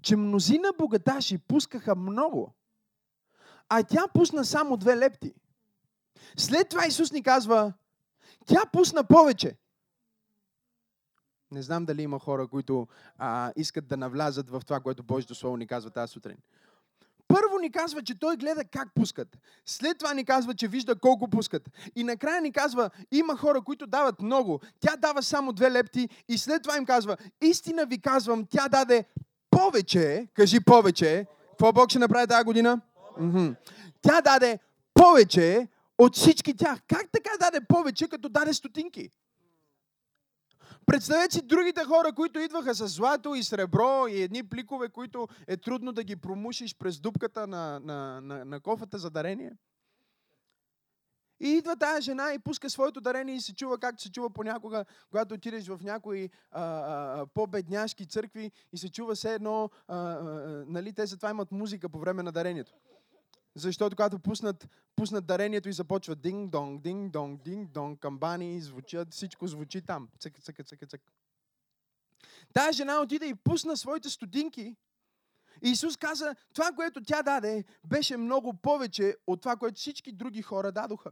[SPEAKER 2] че мнозина богаташи пускаха много, а тя пусна само две лепти. След това Исус ни казва, тя пусна повече. Не знам дали има хора, които а, искат да навлязат в това, което Божието Слово ни казва тази сутрин. Първо ни казва, че той гледа как пускат. След това ни казва, че вижда колко пускат. И накрая ни казва, има хора, които дават много. Тя дава само две лепти. И след това им казва, истина ви казвам, тя даде повече. Кажи повече. Какво Бог ще направи тази година? Тя даде повече от всички тях. Как така даде повече, като даде стотинки? Представете си другите хора, които идваха с злато и сребро и едни пликове, които е трудно да ги промушиш през дупката на, на, на, на кофата за дарение. И идва тая жена и пуска своето дарение и се чува както се чува понякога, когато отидеш в някои а, а, по-бедняшки църкви и се чува все едно, а, а, нали, те затова имат музика по време на дарението. Защото когато пуснат, пуснат дарението и започва динг-донг, динг-донг, динг-донг, камбани, звучат, всичко звучи там. Цък, цък, цък, цък. Тая жена отиде и пусна своите стотинки. И Исус каза, това, което тя даде, беше много повече от това, което всички други хора дадоха.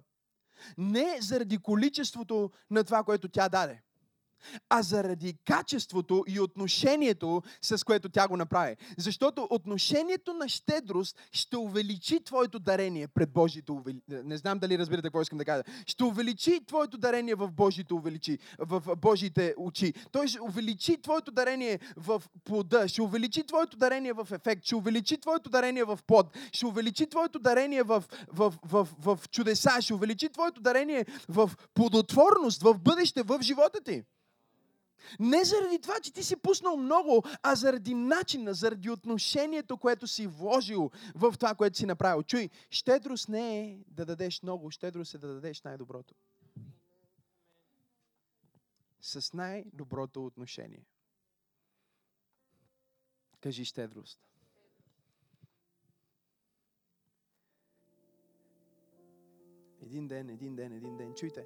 [SPEAKER 2] Не заради количеството на това, което тя даде а заради качеството и отношението, с което тя го направи. Защото отношението на щедрост ще увеличи твоето дарение пред Божието. Не знам дали разбирате какво искам да кажа. Ще увеличи твоето дарение в Божиите, увеличи, в Божиите очи. Той ще увеличи твоето дарение в плода, ще увеличи твоето дарение в ефект, ще увеличи твоето дарение в плод, ще увеличи твоето дарение в, в, в, в, в чудеса, ще увеличи твоето дарение в плодотворност, в бъдеще, в живота ти. Не заради това, че ти си пуснал много, а заради начина, заради отношението, което си вложил в това, което си направил. Чуй, щедрост не е да дадеш много, щедрост е да дадеш най-доброто. С най-доброто отношение. Кажи щедрост. Един ден, един ден, един ден. Чуйте,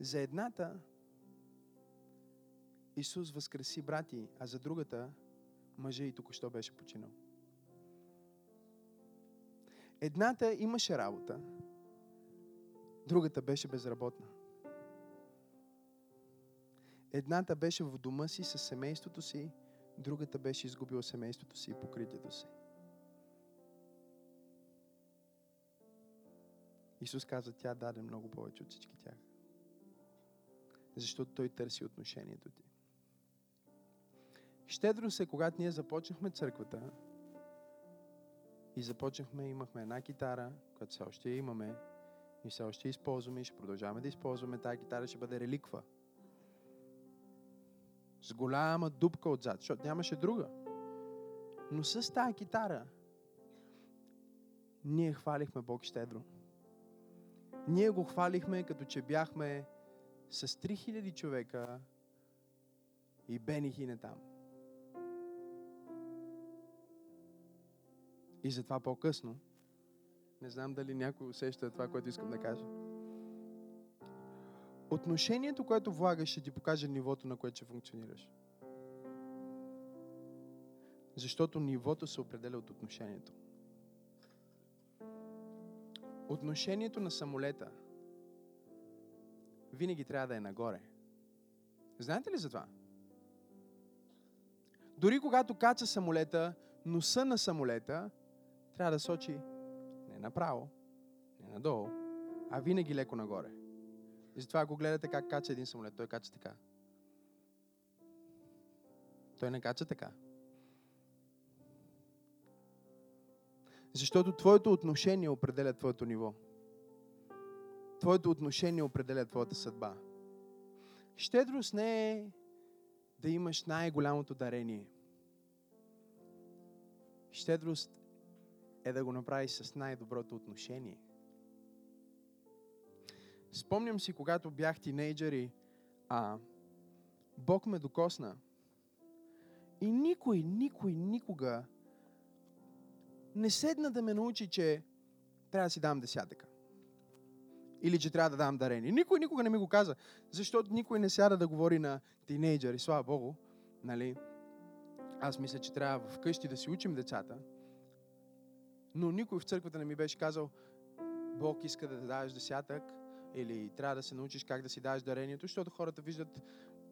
[SPEAKER 2] за едната Исус възкреси брати, а за другата мъжа и току-що беше починал. Едната имаше работа, другата беше безработна. Едната беше в дома си с семейството си, другата беше изгубила семейството си и покритието си. Исус каза, тя даде много повече от всички тях. Защото Той търси отношението ти. Щедро се, когато ние започнахме църквата и започнахме, имахме една китара, която все още имаме и все още използваме и ще продължаваме да използваме. Тази китара ще бъде реликва. С голяма дупка отзад, защото нямаше друга. Но с тази китара ние хвалихме Бог щедро. Ние го хвалихме като че бяхме с 3000 човека и Бенихи не там. И затова по-късно, не знам дали някой усеща това, което искам да кажа. Отношението, което влагаш, ще ти покаже нивото, на което ще функционираш. Защото нивото се определя от отношението. Отношението на самолета винаги трябва да е нагоре. Знаете ли за това? Дори когато кача самолета, носа на самолета трябва да сочи не направо, не надолу, а винаги леко нагоре. И затова, ако гледате как кача един самолет, той кача така. Той не кача така. Защото твоето отношение определя твоето ниво. Твоето отношение определя твоята съдба. Щедрост не е да имаш най-голямото дарение. Щедрост е да го направиш с най-доброто отношение. Спомням си, когато бях тинейджър и а, Бог ме докосна. И никой, никой, никога не седна да ме научи, че трябва да си дам десятъка. Или че трябва да дам дарение. Никой никога не ми го каза, защото никой не сяда да говори на тинейджъри, слава Богу. Нали? Аз мисля, че трябва вкъщи да си учим децата, но никой в църквата не ми беше казал, Бог иска да даваш десятък или трябва да се научиш как да си даваш дарението, защото хората виждат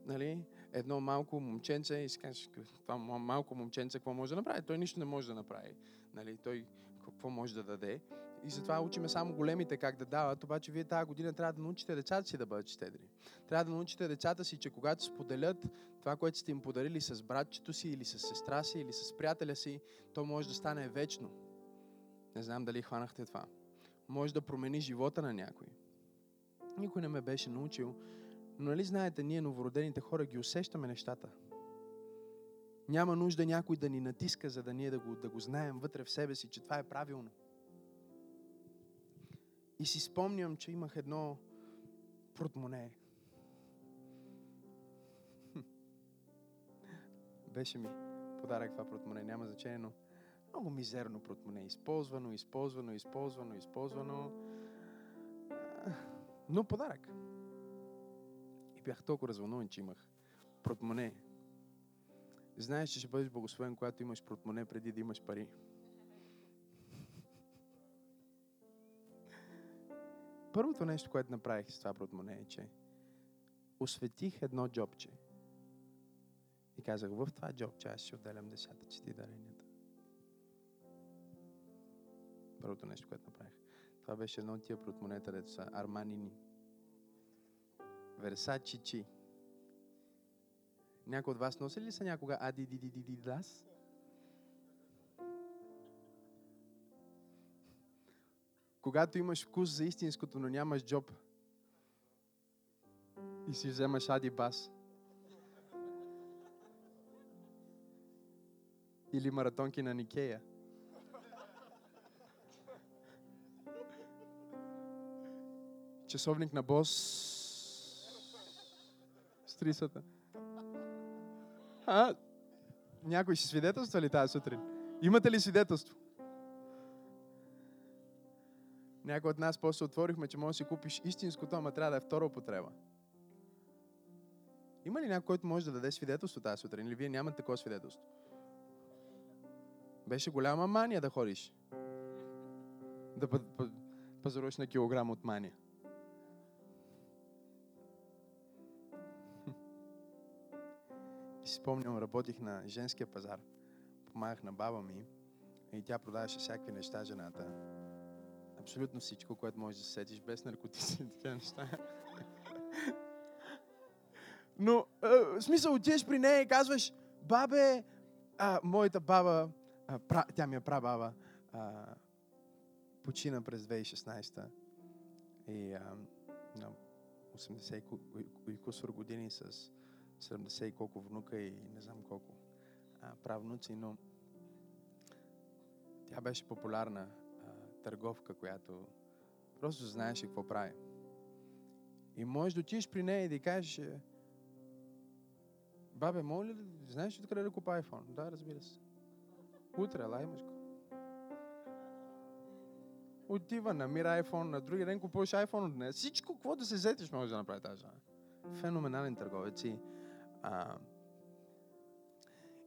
[SPEAKER 2] нали, едно малко момченце и си кажеш, това малко момченце какво може да направи? Той нищо не може да направи. Нали, той какво може да даде? И затова учиме само големите как да дават, обаче вие тази година трябва да научите децата си да бъдат щедри. Трябва да научите децата си, че когато споделят това, което сте им подарили с братчето си или с сестра си или с приятеля си, то може да стане вечно. Не знам дали хванахте това. Може да промени живота на някой. Никой не ме беше научил, Но нали знаете, ние новородените хора ги усещаме нещата. Няма нужда някой да ни натиска, за да ние да го, да го знаем вътре в себе си, че това е правилно. И си спомням, че имах едно портмоне. Беше ми подарък това портмоне, няма значение, но много мизерно портмоне. Използвано, използвано, използвано, използвано. Но подарък. И бях толкова развълнуван, че имах портмоне. Знаеш, че ще бъдеш благословен, когато имаш портмоне преди да имаш пари. Първото нещо, което направих с това портмоне е, че осветих едно джобче. И казах, в това джобче аз ще отделям десятъците и Първото нещо, което направих. Това беше едно от тия портмонета, дето са Арманини. Версачи Чи. Някой от вас носи ли са някога Ади Ди Ди Ди Ди Дас? Когато имаш вкус за истинското, но нямаш джоб и си вземаш Ади Бас. Или маратонки на Никея. Часовник на бос. Стрисата. А? Някой си свидетелства ли тази сутрин? Имате ли свидетелство? Някой от нас после отворихме, че можеш да си купиш истинското, ама трябва да е втора употреба. Има ли някой, който може да даде свидетелство тази сутрин? Или вие нямате такова свидетелство? Беше голяма мания да ходиш. Да пазаруваш на килограм от мания. И си спомням, работих на женския пазар. Помагах на баба ми и тя продаваше всякакви неща, жената. Абсолютно всичко, което можеш да се сетиш, без наркотици и такива неща. Но, в смисъл, отидеш при нея и казваш, бабе, а, моята баба, а, пра, тя ми е прабаба, а, почина през 2016 и а, на 80 и кусор години с 70 и колко внука и не знам колко а, правнуци, но тя беше популярна а, търговка, която просто знаеше какво прави. И можеш да отидеш при нея и да кажеш, е, бабе, моля ли, знаеш ли къде да купа iPhone? Да, разбира се. Утре, го. Отива, намира iPhone, на другия ден купуваш iPhone от нея. Всичко, какво да се сетиш, може да направи тази. Феноменален търговец и а,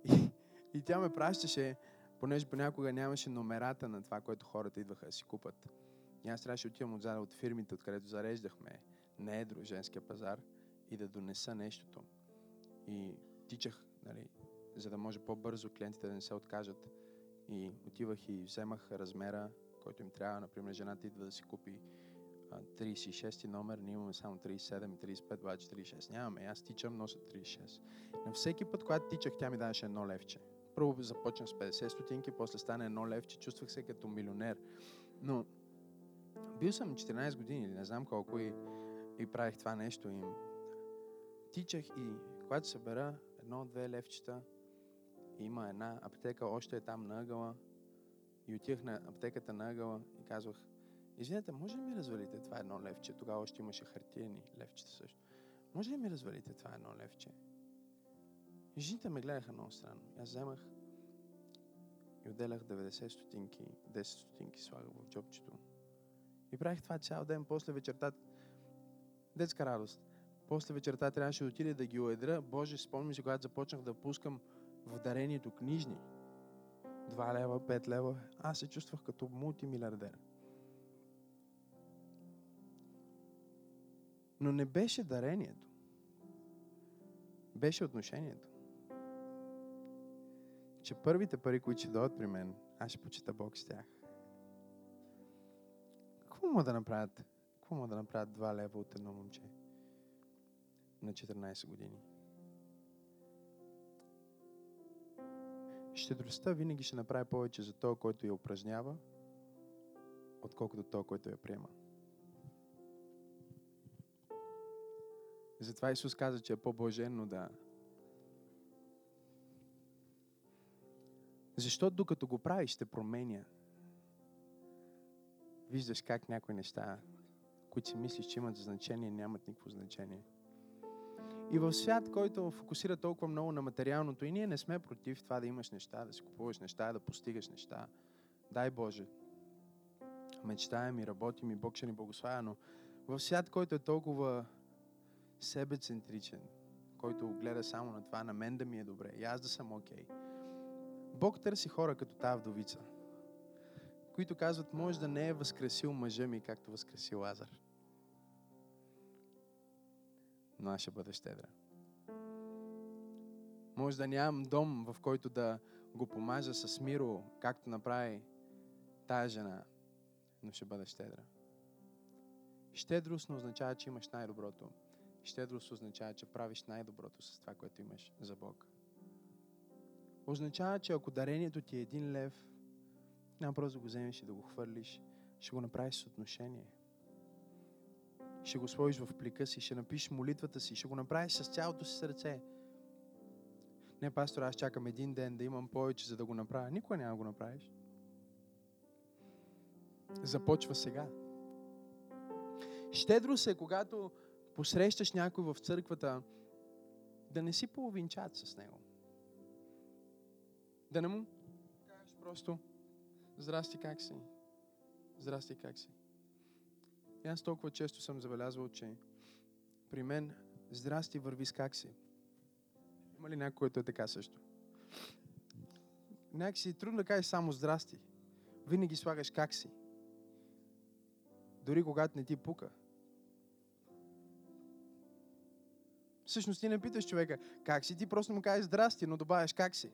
[SPEAKER 2] и, и тя ме пращаше, понеже понякога нямаше номерата на това, което хората идваха да си купат. И аз трябваше да отивам отзад от фирмите, откъдето зареждахме на едро женския пазар и да донеса нещото. И тичах, нали, за да може по-бързо клиентите да не се откажат. И отивах и вземах размера, който им трябва. Например, жената идва да си купи 36 номер, ние имаме само 37 и 35, обаче 36 нямаме. Аз тичам, нося 36. На всеки път, когато тичах, тя ми даваше едно левче. Първо започнах с 50 стотинки, после стана едно левче, чувствах се като милионер. Но бил съм 14 години, или не знам колко, и, и правих това нещо. И тичах и когато събера едно-две левчета, има една аптека, още е там на ъгъла. И отивах на аптеката на ъгъла и казвах, Извинете, може ли ми развалите това едно левче? Тогава още имаше хартиени левчета също. Може ли ми развалите това едно левче? И жените ме гледаха много странно. Аз вземах и отделях 90 стотинки, 10 стотинки слагах в джобчето. И правих това цял ден, после вечерта. Детска радост. После вечерта трябваше да отида да ги уедра. Боже, спомням си, когато започнах да пускам в дарението книжни. 2 лева, 5 лева. Аз се чувствах като мултимилиардер. Но не беше дарението. Беше отношението. Че първите пари, които ще дойдат при мен, аз ще почита Бог с тях. Какво мога да направят? Какво мога да направят два лева от едно момче на 14 години? Щедростта винаги ще направи повече за този, който я упражнява, отколкото този, който я приема. Затова Исус каза, че е по-блаженно да... Защото докато го правиш, ще променя. Виждаш как някои неща, които си мислиш, че имат значение, нямат никакво значение. И в свят, който фокусира толкова много на материалното, и ние не сме против това да имаш неща, да си купуваш неща, да постигаш неща. Дай Боже. Мечтаем и работим и Бог ще ни благославя, но в свят, който е толкова себецентричен, който гледа само на това, на мен да ми е добре, и аз да съм окей. Okay. Бог търси хора като тази вдовица, които казват, може да не е възкресил мъжа ми, както възкреси Лазар. Но аз ще бъда щедра. Може да нямам дом, в който да го помажа с миро, както направи тая жена, но ще бъда щедра. Щедрост не означава, че имаш най-доброто. Щедрост означава, че правиш най-доброто с това, което имаш за Бог. Означава, че ако дарението ти е един лев, няма просто да го вземеш и да го хвърлиш. Ще го направиш с отношение. Ще го сложиш в плика си, ще напишеш молитвата си, ще го направиш с цялото си сърце. Не, пастор, аз чакам един ден да имам повече, за да го направя. Никога няма го направиш. Започва сега. Щедрост е, когато посрещаш някой в църквата, да не си половинчат с него. Да не му кажеш просто Здрасти, как си? Здрасти, как си? И аз толкова често съм забелязвал, че при мен здрасти върви с как си. Има ли някой, който е така също? Някакси трудно да кажеш само здрасти. Винаги слагаш как си. Дори когато не ти пука. Всъщност ти не питаш човека как си, ти просто му кажеш здрасти, но добавяш как си.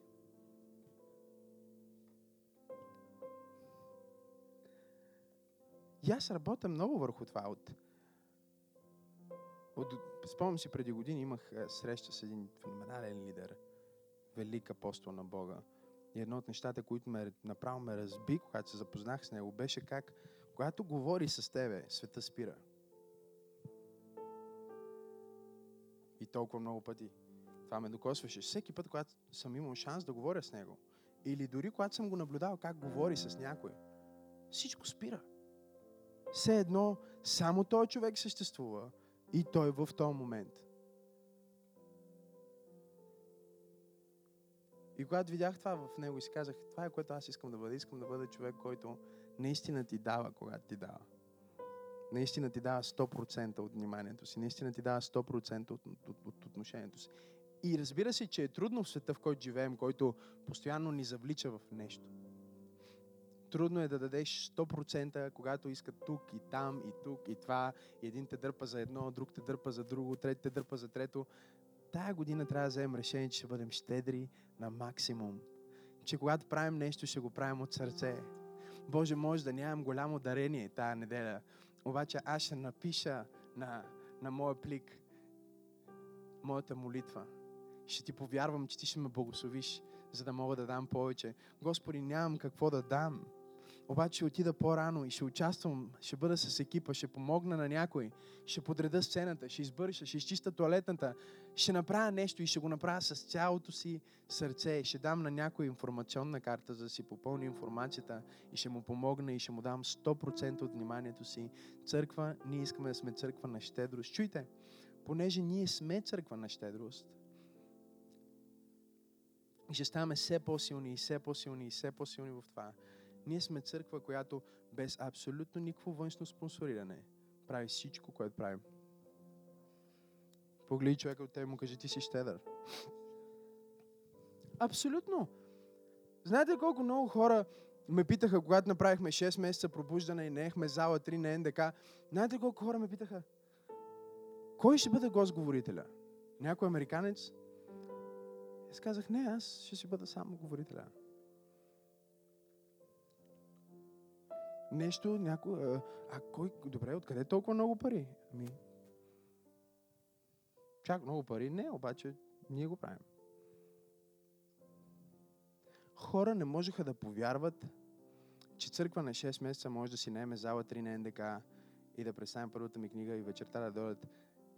[SPEAKER 2] И аз работя много върху това. От, от, спомням си, преди години имах среща с един феноменален лидер, велик апостол на Бога. И едно от нещата, които ме, направо ме разби, когато се запознах с него, беше как, когато говори с тебе, света спира. И толкова много пъти. Това ме докосваше. Всеки път, когато съм имал шанс да говоря с него, или дори когато съм го наблюдавал как говори с някой, всичко спира. Все едно, само този човек съществува и той в този момент. И когато видях това в него и си казах, това е което аз искам да бъда. Искам да бъда човек, който наистина ти дава, когато ти дава. Наистина ти дава 100% от вниманието си. Наистина ти дава 100% от, от, от отношението си. И разбира се, че е трудно в света, в който живеем, който постоянно ни завлича в нещо. Трудно е да дадеш 100%, когато искат тук и там и тук и това. Един те дърпа за едно, друг те дърпа за друго, трети те дърпа за трето. Тая година трябва да вземем решение, че ще бъдем щедри на максимум. Че когато правим нещо, ще го правим от сърце. Боже, може да нямам голямо дарение тая неделя, обаче аз ще напиша на, на моя плик моята молитва. Ще ти повярвам, че ти ще ме благословиш, за да мога да дам повече. Господи, нямам какво да дам. Обаче ще отида по-рано и ще участвам, ще бъда с екипа, ще помогна на някой, ще подреда сцената, ще избърша, ще изчиста туалетната, ще направя нещо и ще го направя с цялото си сърце. Ще дам на някой информационна карта, за да си попълни информацията и ще му помогна и ще му дам 100% от вниманието си. Църква, ние искаме да сме църква на щедрост. Чуйте, понеже ние сме църква на щедрост, и ще ставаме все по-силни и все по-силни и все по-силни в това. Ние сме църква, която без абсолютно никакво външно спонсориране прави всичко, което правим. Погледни човека от тебе му кажи, ти си щедър. Абсолютно. Знаете колко много хора ме питаха, когато направихме 6 месеца пробуждане и неехме зала 3 на НДК. Знаете колко хора ме питаха? Кой ще бъде гостговорителя? Някой американец? Аз казах, не, аз ще си бъда само говорителя. Нещо, някой... А, а кой... Добре, откъде толкова много пари? Ами... Чак много пари? Не, обаче ние го правим. Хора не можеха да повярват, че църква на 6 месеца може да си наеме зала 3 на НДК и да представим първата ми книга и вечерта да дойдат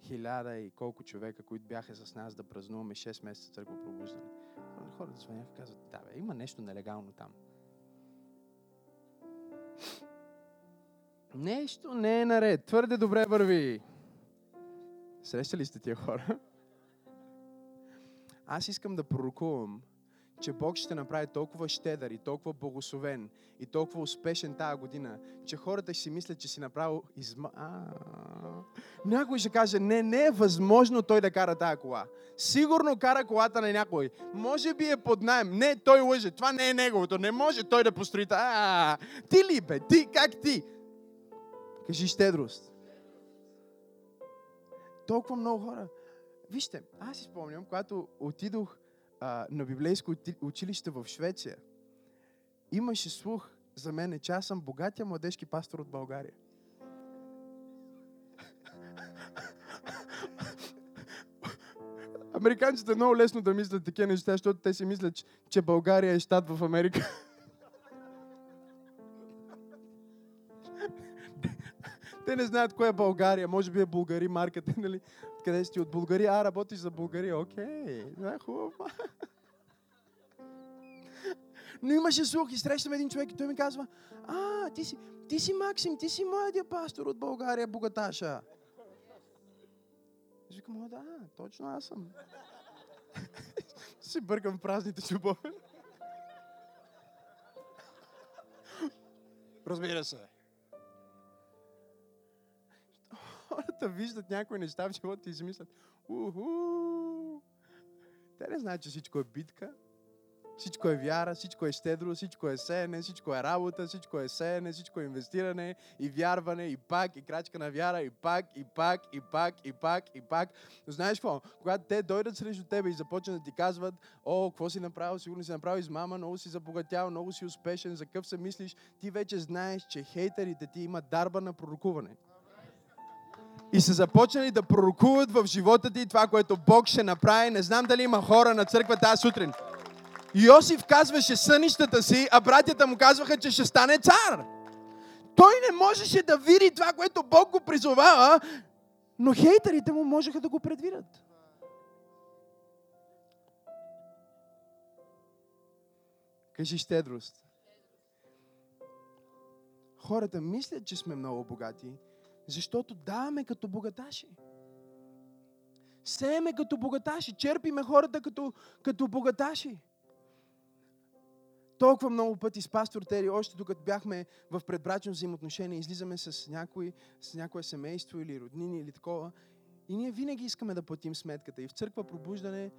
[SPEAKER 2] хиляда и колко човека, които бяха с нас да празнуваме 6 месеца църква пробуждане. Хората звъняха и казват, да бе, има нещо нелегално там. Нещо не е наред. Твърде добре върви. Срещали сте тия хора? Аз искам да пророкувам, че Бог ще направи толкова щедър и толкова благословен и толкова успешен тази година, че хората ще си мислят, че си направил изма... Някой ще каже, не, не е възможно той да кара тази кола. Сигурно кара колата на някой. Може би е под найем. Не, той лъже. Това не е неговото. Не може той да построи. А, ти ли бе? Ти, как ти? Кажи щедрост. Толкова много хора. Вижте, аз си спомням, когато отидох а, на библейско училище в Швеция, имаше слух за мен, че аз съм богатия младежки пастор от България. Американците е много лесно да мислят такива неща, защото те си мислят, че България е щат в Америка. Те не знаят кое е България. Може би е Българи марката, нали? Къде си от България? А, работиш за България. Окей, да, е хубаво. Но имаше слух и срещам един човек и той ми казва, а, ти си, ти си Максим, ти си младия пастор от България, богаташа. И викам, да, точно аз съм. си бъркам празните чубове. Разбира се. Хората виждат някои неща в живота и си мислят, уху, те не знаят, че всичко е битка, всичко е вяра, всичко е щедро, всичко е сеене, всичко е работа, всичко е сеене, всичко е инвестиране и вярване, и пак, и крачка на вяра, и пак, и пак, и пак, и пак, и пак. Но знаеш какво? Когато те дойдат срещу тебе и започнат да ти казват, о, какво си направил, сигурно си направил измама, много си забогатял, много си успешен, за къв се мислиш, ти вече знаеш, че хейтерите ти имат дарба на пророкуване и са започнали да пророкуват в живота ти това, което Бог ще направи. Не знам дали има хора на църква тази сутрин. Йосиф казваше сънищата си, а братята му казваха, че ще стане цар. Той не можеше да види това, което Бог го призовава, но хейтерите му можеха да го предвидят. Кажи щедрост. Хората мислят, че сме много богати, защото даваме като богаташи. Сееме като богаташи. Черпиме хората като, като богаташи. Толкова много пъти с пастор Тери, още докато бяхме в предбрачно взаимоотношение, излизаме с, някой, с някое семейство или роднини или такова. И ние винаги искаме да платим сметката. И в църква пробуждане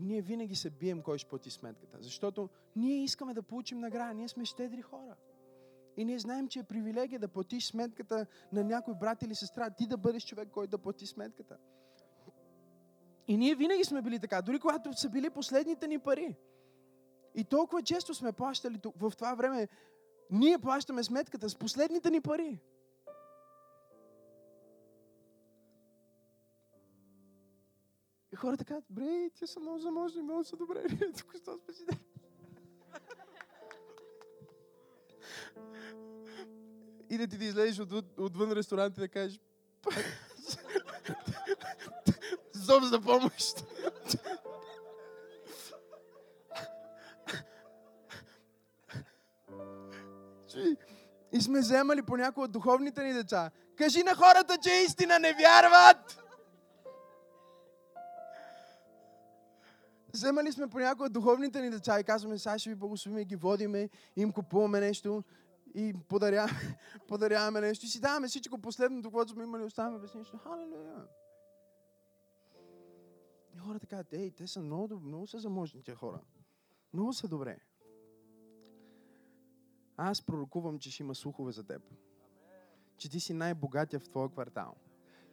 [SPEAKER 2] ние винаги се бием кой ще плати сметката. Защото ние искаме да получим награда. Ние сме щедри хора. И ние знаем, че е привилегия да платиш сметката на някой брат или сестра. Ти да бъдеш човек, който да плати сметката. И ние винаги сме били така, дори когато са били последните ни пари. И толкова често сме плащали в това време, ние плащаме сметката с последните ни пари. И хората казват, бре, ти са много заможни, много са добре. Тук що спасите. И да ти да излезеш от, отвън ресторант и да кажеш Зов за помощ. И сме вземали по някои от духовните ни деца. Кажи на хората, че истина не вярват! Вземали сме по някои от духовните ни деца и казваме, сега ще ви благословим и ги водиме, им купуваме нещо и подаряваме, подаряваме нещо и си даваме всичко последното, което сме имали, оставаме без нищо. Халелуя! И хората казват, ей, те са много, много са заможни тия хора. Много са добре. Аз пророкувам, че ще има слухове за теб. Че ти си най-богатия в твоя квартал.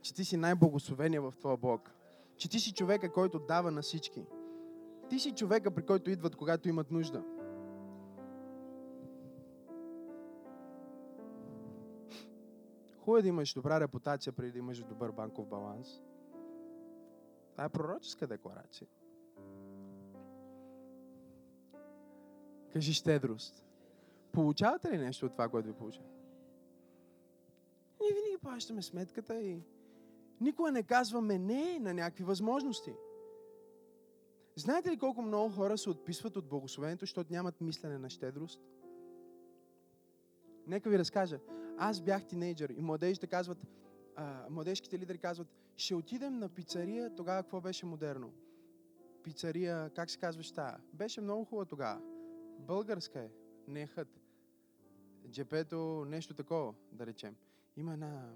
[SPEAKER 2] Че ти си най-благословения в твоя блок. Че ти си човека, който дава на всички. Ти си човека, при който идват, когато имат нужда. Хубаво е да имаш добра репутация, преди да имаш добър банков баланс. Това е пророческа декларация. Кажи щедрост. Получавате ли нещо от това, което ви получава? Ние винаги плащаме сметката и Никога не казваме не на някакви възможности. Знаете ли колко много хора се отписват от благословението, защото нямат мислене на щедрост? Нека ви разкажа. Аз бях тинейджър и младежите казват, а, младежките лидери казват, ще отидем на пицария, тогава какво беше модерно? Пицария, как се казваш тая? Беше много хубава тогава. Българска е, не е хът. Джепето, нещо такова, да речем. Има една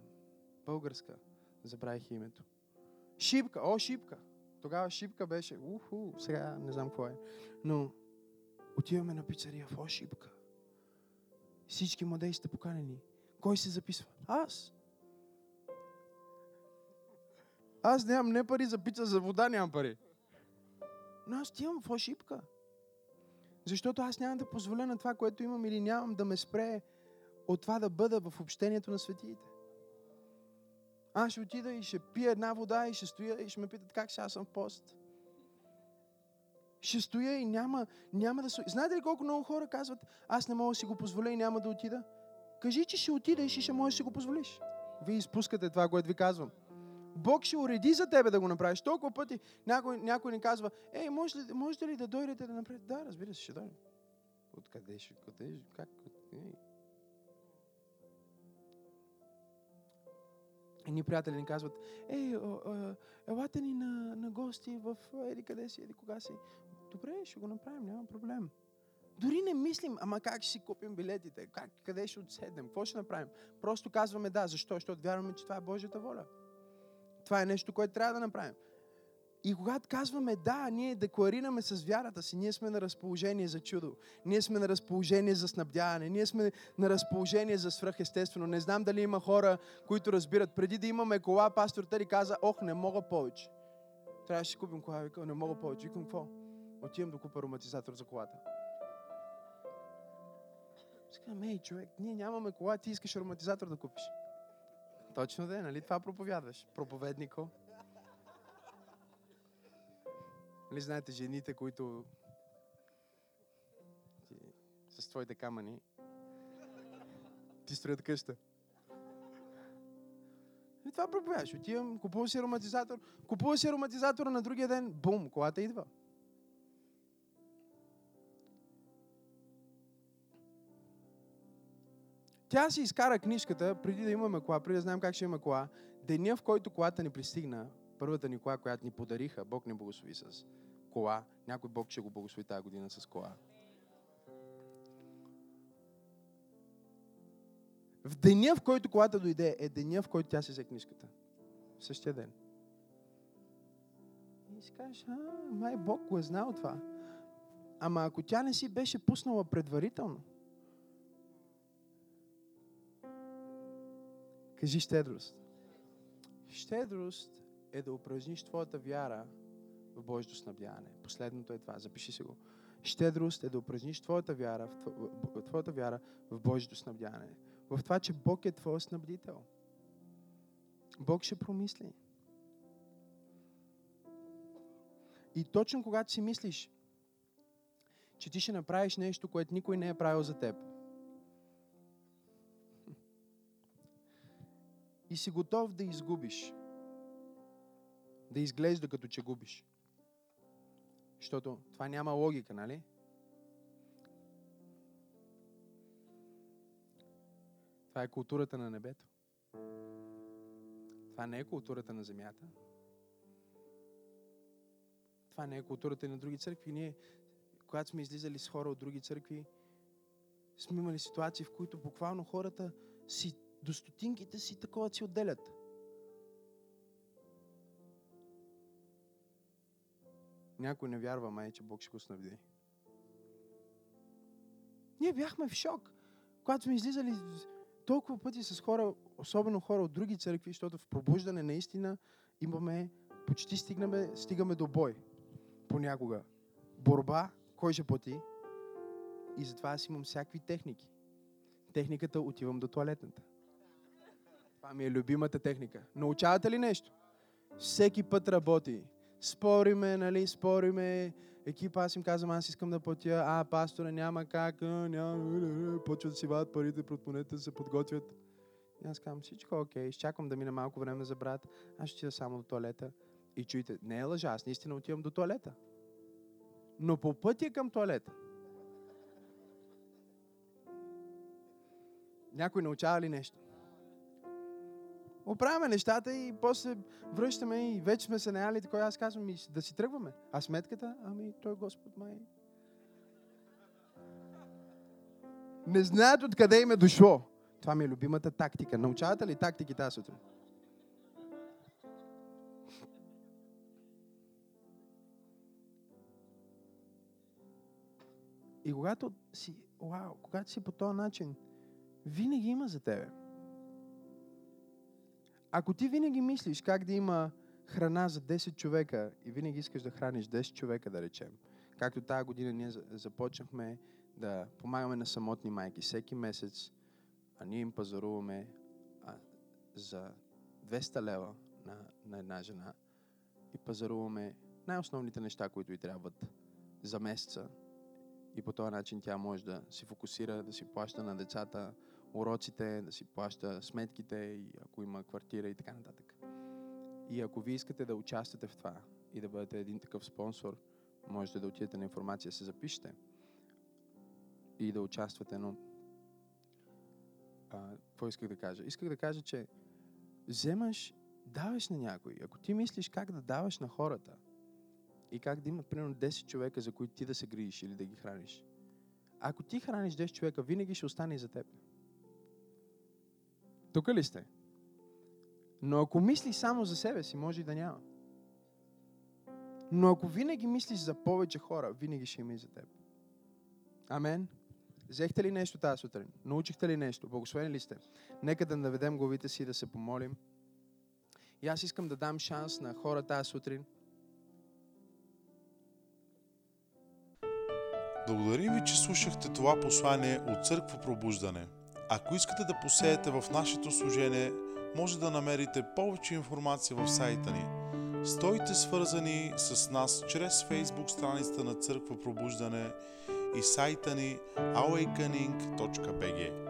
[SPEAKER 2] българска, забравих името. Шипка, о, шипка. Тогава шипка беше, уху, сега не знам какво е. Но отиваме на пицария в о, шипка. Всички младежи сте поканени. Кой се записва? Аз. Аз нямам не пари за пица, за вода нямам пари. Но аз отивам в ошибка. Защото аз няма да позволя на това, което имам или нямам, да ме спре от това да бъда в общението на светиите. Аз ще отида и ще пия една вода и ще стоя и ще ме питат как сега съм в пост. Ще стоя и няма, няма да... Знаете ли колко много хора казват, аз не мога да си го позволя и няма да отида? Кажи, че ще отидеш и ще можеш да го позволиш. Вие изпускате това, което ви казвам. Бог ще уреди за тебе да го направиш. Толкова пъти някой, някой ни казва, ей, може ли, можете ли да дойдете да направите? Да, разбира се, ще дойдем. Откъде ще, къде, как? Ей. Едни приятели ни казват, ей, о, елате ни на, на гости в еди къде си, еди кога си. Добре, ще го направим, няма проблем. Дори не мислим, ама как ще си купим билетите, как, къде ще отседнем, какво ще направим. Просто казваме да. Защо? Защото вярваме, че това е Божията воля. Това е нещо, което трябва да направим. И когато казваме да, ние декларираме с вярата си, ние сме на разположение за чудо, ние сме на разположение за снабдяване, ние сме на разположение за свръхестествено. Не знам дали има хора, които разбират. Преди да имаме кола, пастор Тери каза, ох, не мога повече. Трябваше да купим кола, викам, не мога повече. Викам, какво? Отивам да купа ароматизатор за колата. Скам, ей, човек, ние нямаме кола, ти искаш ароматизатор да купиш. Точно да е, нали това проповядваш? Проповеднико. Нали знаете жените, които с твоите камъни ти строят къща. И това проповядаш. Отивам, купувам си ароматизатор, купувам си ароматизатора на другия ден, бум, колата идва. Тя си изкара книжката, преди да имаме кола, преди да знаем как ще имаме кола. Деня, в който колата ни пристигна, първата ни кола, която ни подариха, Бог ни благослови с кола. Някой Бог ще го благослови тази година с кола. В деня, в който колата дойде, е деня, в който тя си взе книжката. В същия ден. И си кажеш, а, май Бог го е знал това. Ама ако тя не си беше пуснала предварително, Кажи щедрост. Щедрост е да упражниш твоята вяра в Божието снабдяване. Последното е това. Запиши си го. Щедрост е да упражниш твоята вяра, в твоята вяра в Божието снабдяване. В това, че Бог е твой снабдител. Бог ще промисли. И точно когато си мислиш, че ти ще направиш нещо, което никой не е правил за теб, си готов да изгубиш. Да изглежда като че губиш. Защото това няма логика, нали? Това е културата на небето. Това не е културата на земята. Това не е културата и на други църкви. Ние, когато сме излизали с хора от други църкви, сме имали ситуации, в които буквално хората си до стотинките си такова си отделят. Някой не вярва, май, че Бог ще го снабди. Ние бяхме в шок, когато сме излизали толкова пъти с хора, особено хора от други църкви, защото в пробуждане наистина имаме, почти стигнаме, стигаме до бой. Понякога. Борба, кой ще плати. И затова аз имам всякакви техники. Техниката отивам до туалетната. Това ми е любимата техника. Научавате ли нещо? Всеки път работи. Спориме, нали, спориме. Екипа, аз им казвам, аз искам да платя. А, пастора, няма как. Няма. Почват да си вадат парите, протмонете да се подготвят. И аз казвам, всичко е окей, изчаквам да мине малко време за брат, аз ще отида само до туалета. И чуйте, не е лъжа, аз наистина отивам до туалета. Но по пътя към туалета. Някой научава ли нещо? Оправяме нещата и после връщаме и вече сме се наяли такова. Аз казвам, и да си тръгваме. А сметката? Ами, той Господ май. Не знаят откъде им е дошло. Това ми е любимата тактика. Научавате ли тактики тази сутрин? И когато си, вау, когато си по този начин, винаги има за тебе. Ако ти винаги мислиш как да има храна за 10 човека и винаги искаш да храниш 10 човека, да речем, както тази година ние започнахме да помагаме на самотни майки всеки месец, а ние им пазаруваме а, за 200 лева на, на една жена и пазаруваме най-основните неща, които и трябват за месеца. И по този начин тя може да се фокусира, да си плаща на децата уроците, да си плаща сметките и ако има квартира и така нататък. И ако ви искате да участвате в това и да бъдете един такъв спонсор, можете да отидете на информация, се запишете и да участвате, но а, какво исках да кажа? Исках да кажа, че вземаш, даваш на някой. Ако ти мислиш как да даваш на хората и как да имат примерно 10 човека, за които ти да се грижиш или да ги храниш, ако ти храниш 10 човека, винаги ще остане и за теб. Тук ли сте? Но ако мислиш само за себе си, може и да няма. Но ако винаги мислиш за повече хора, винаги ще има и за теб. Амен. Взехте ли нещо тази сутрин? Научихте ли нещо? Благословени ли сте? Нека да наведем главите си да се помолим. И аз искам да дам шанс на хора тази сутрин.
[SPEAKER 1] Благодарим ви, че слушахте това послание от Църква Пробуждане. Ако искате да посеете в нашето служение, може да намерите повече информация в сайта ни. Стойте свързани с нас чрез Facebook страницата на Църква Пробуждане и сайта ни awakening.bg.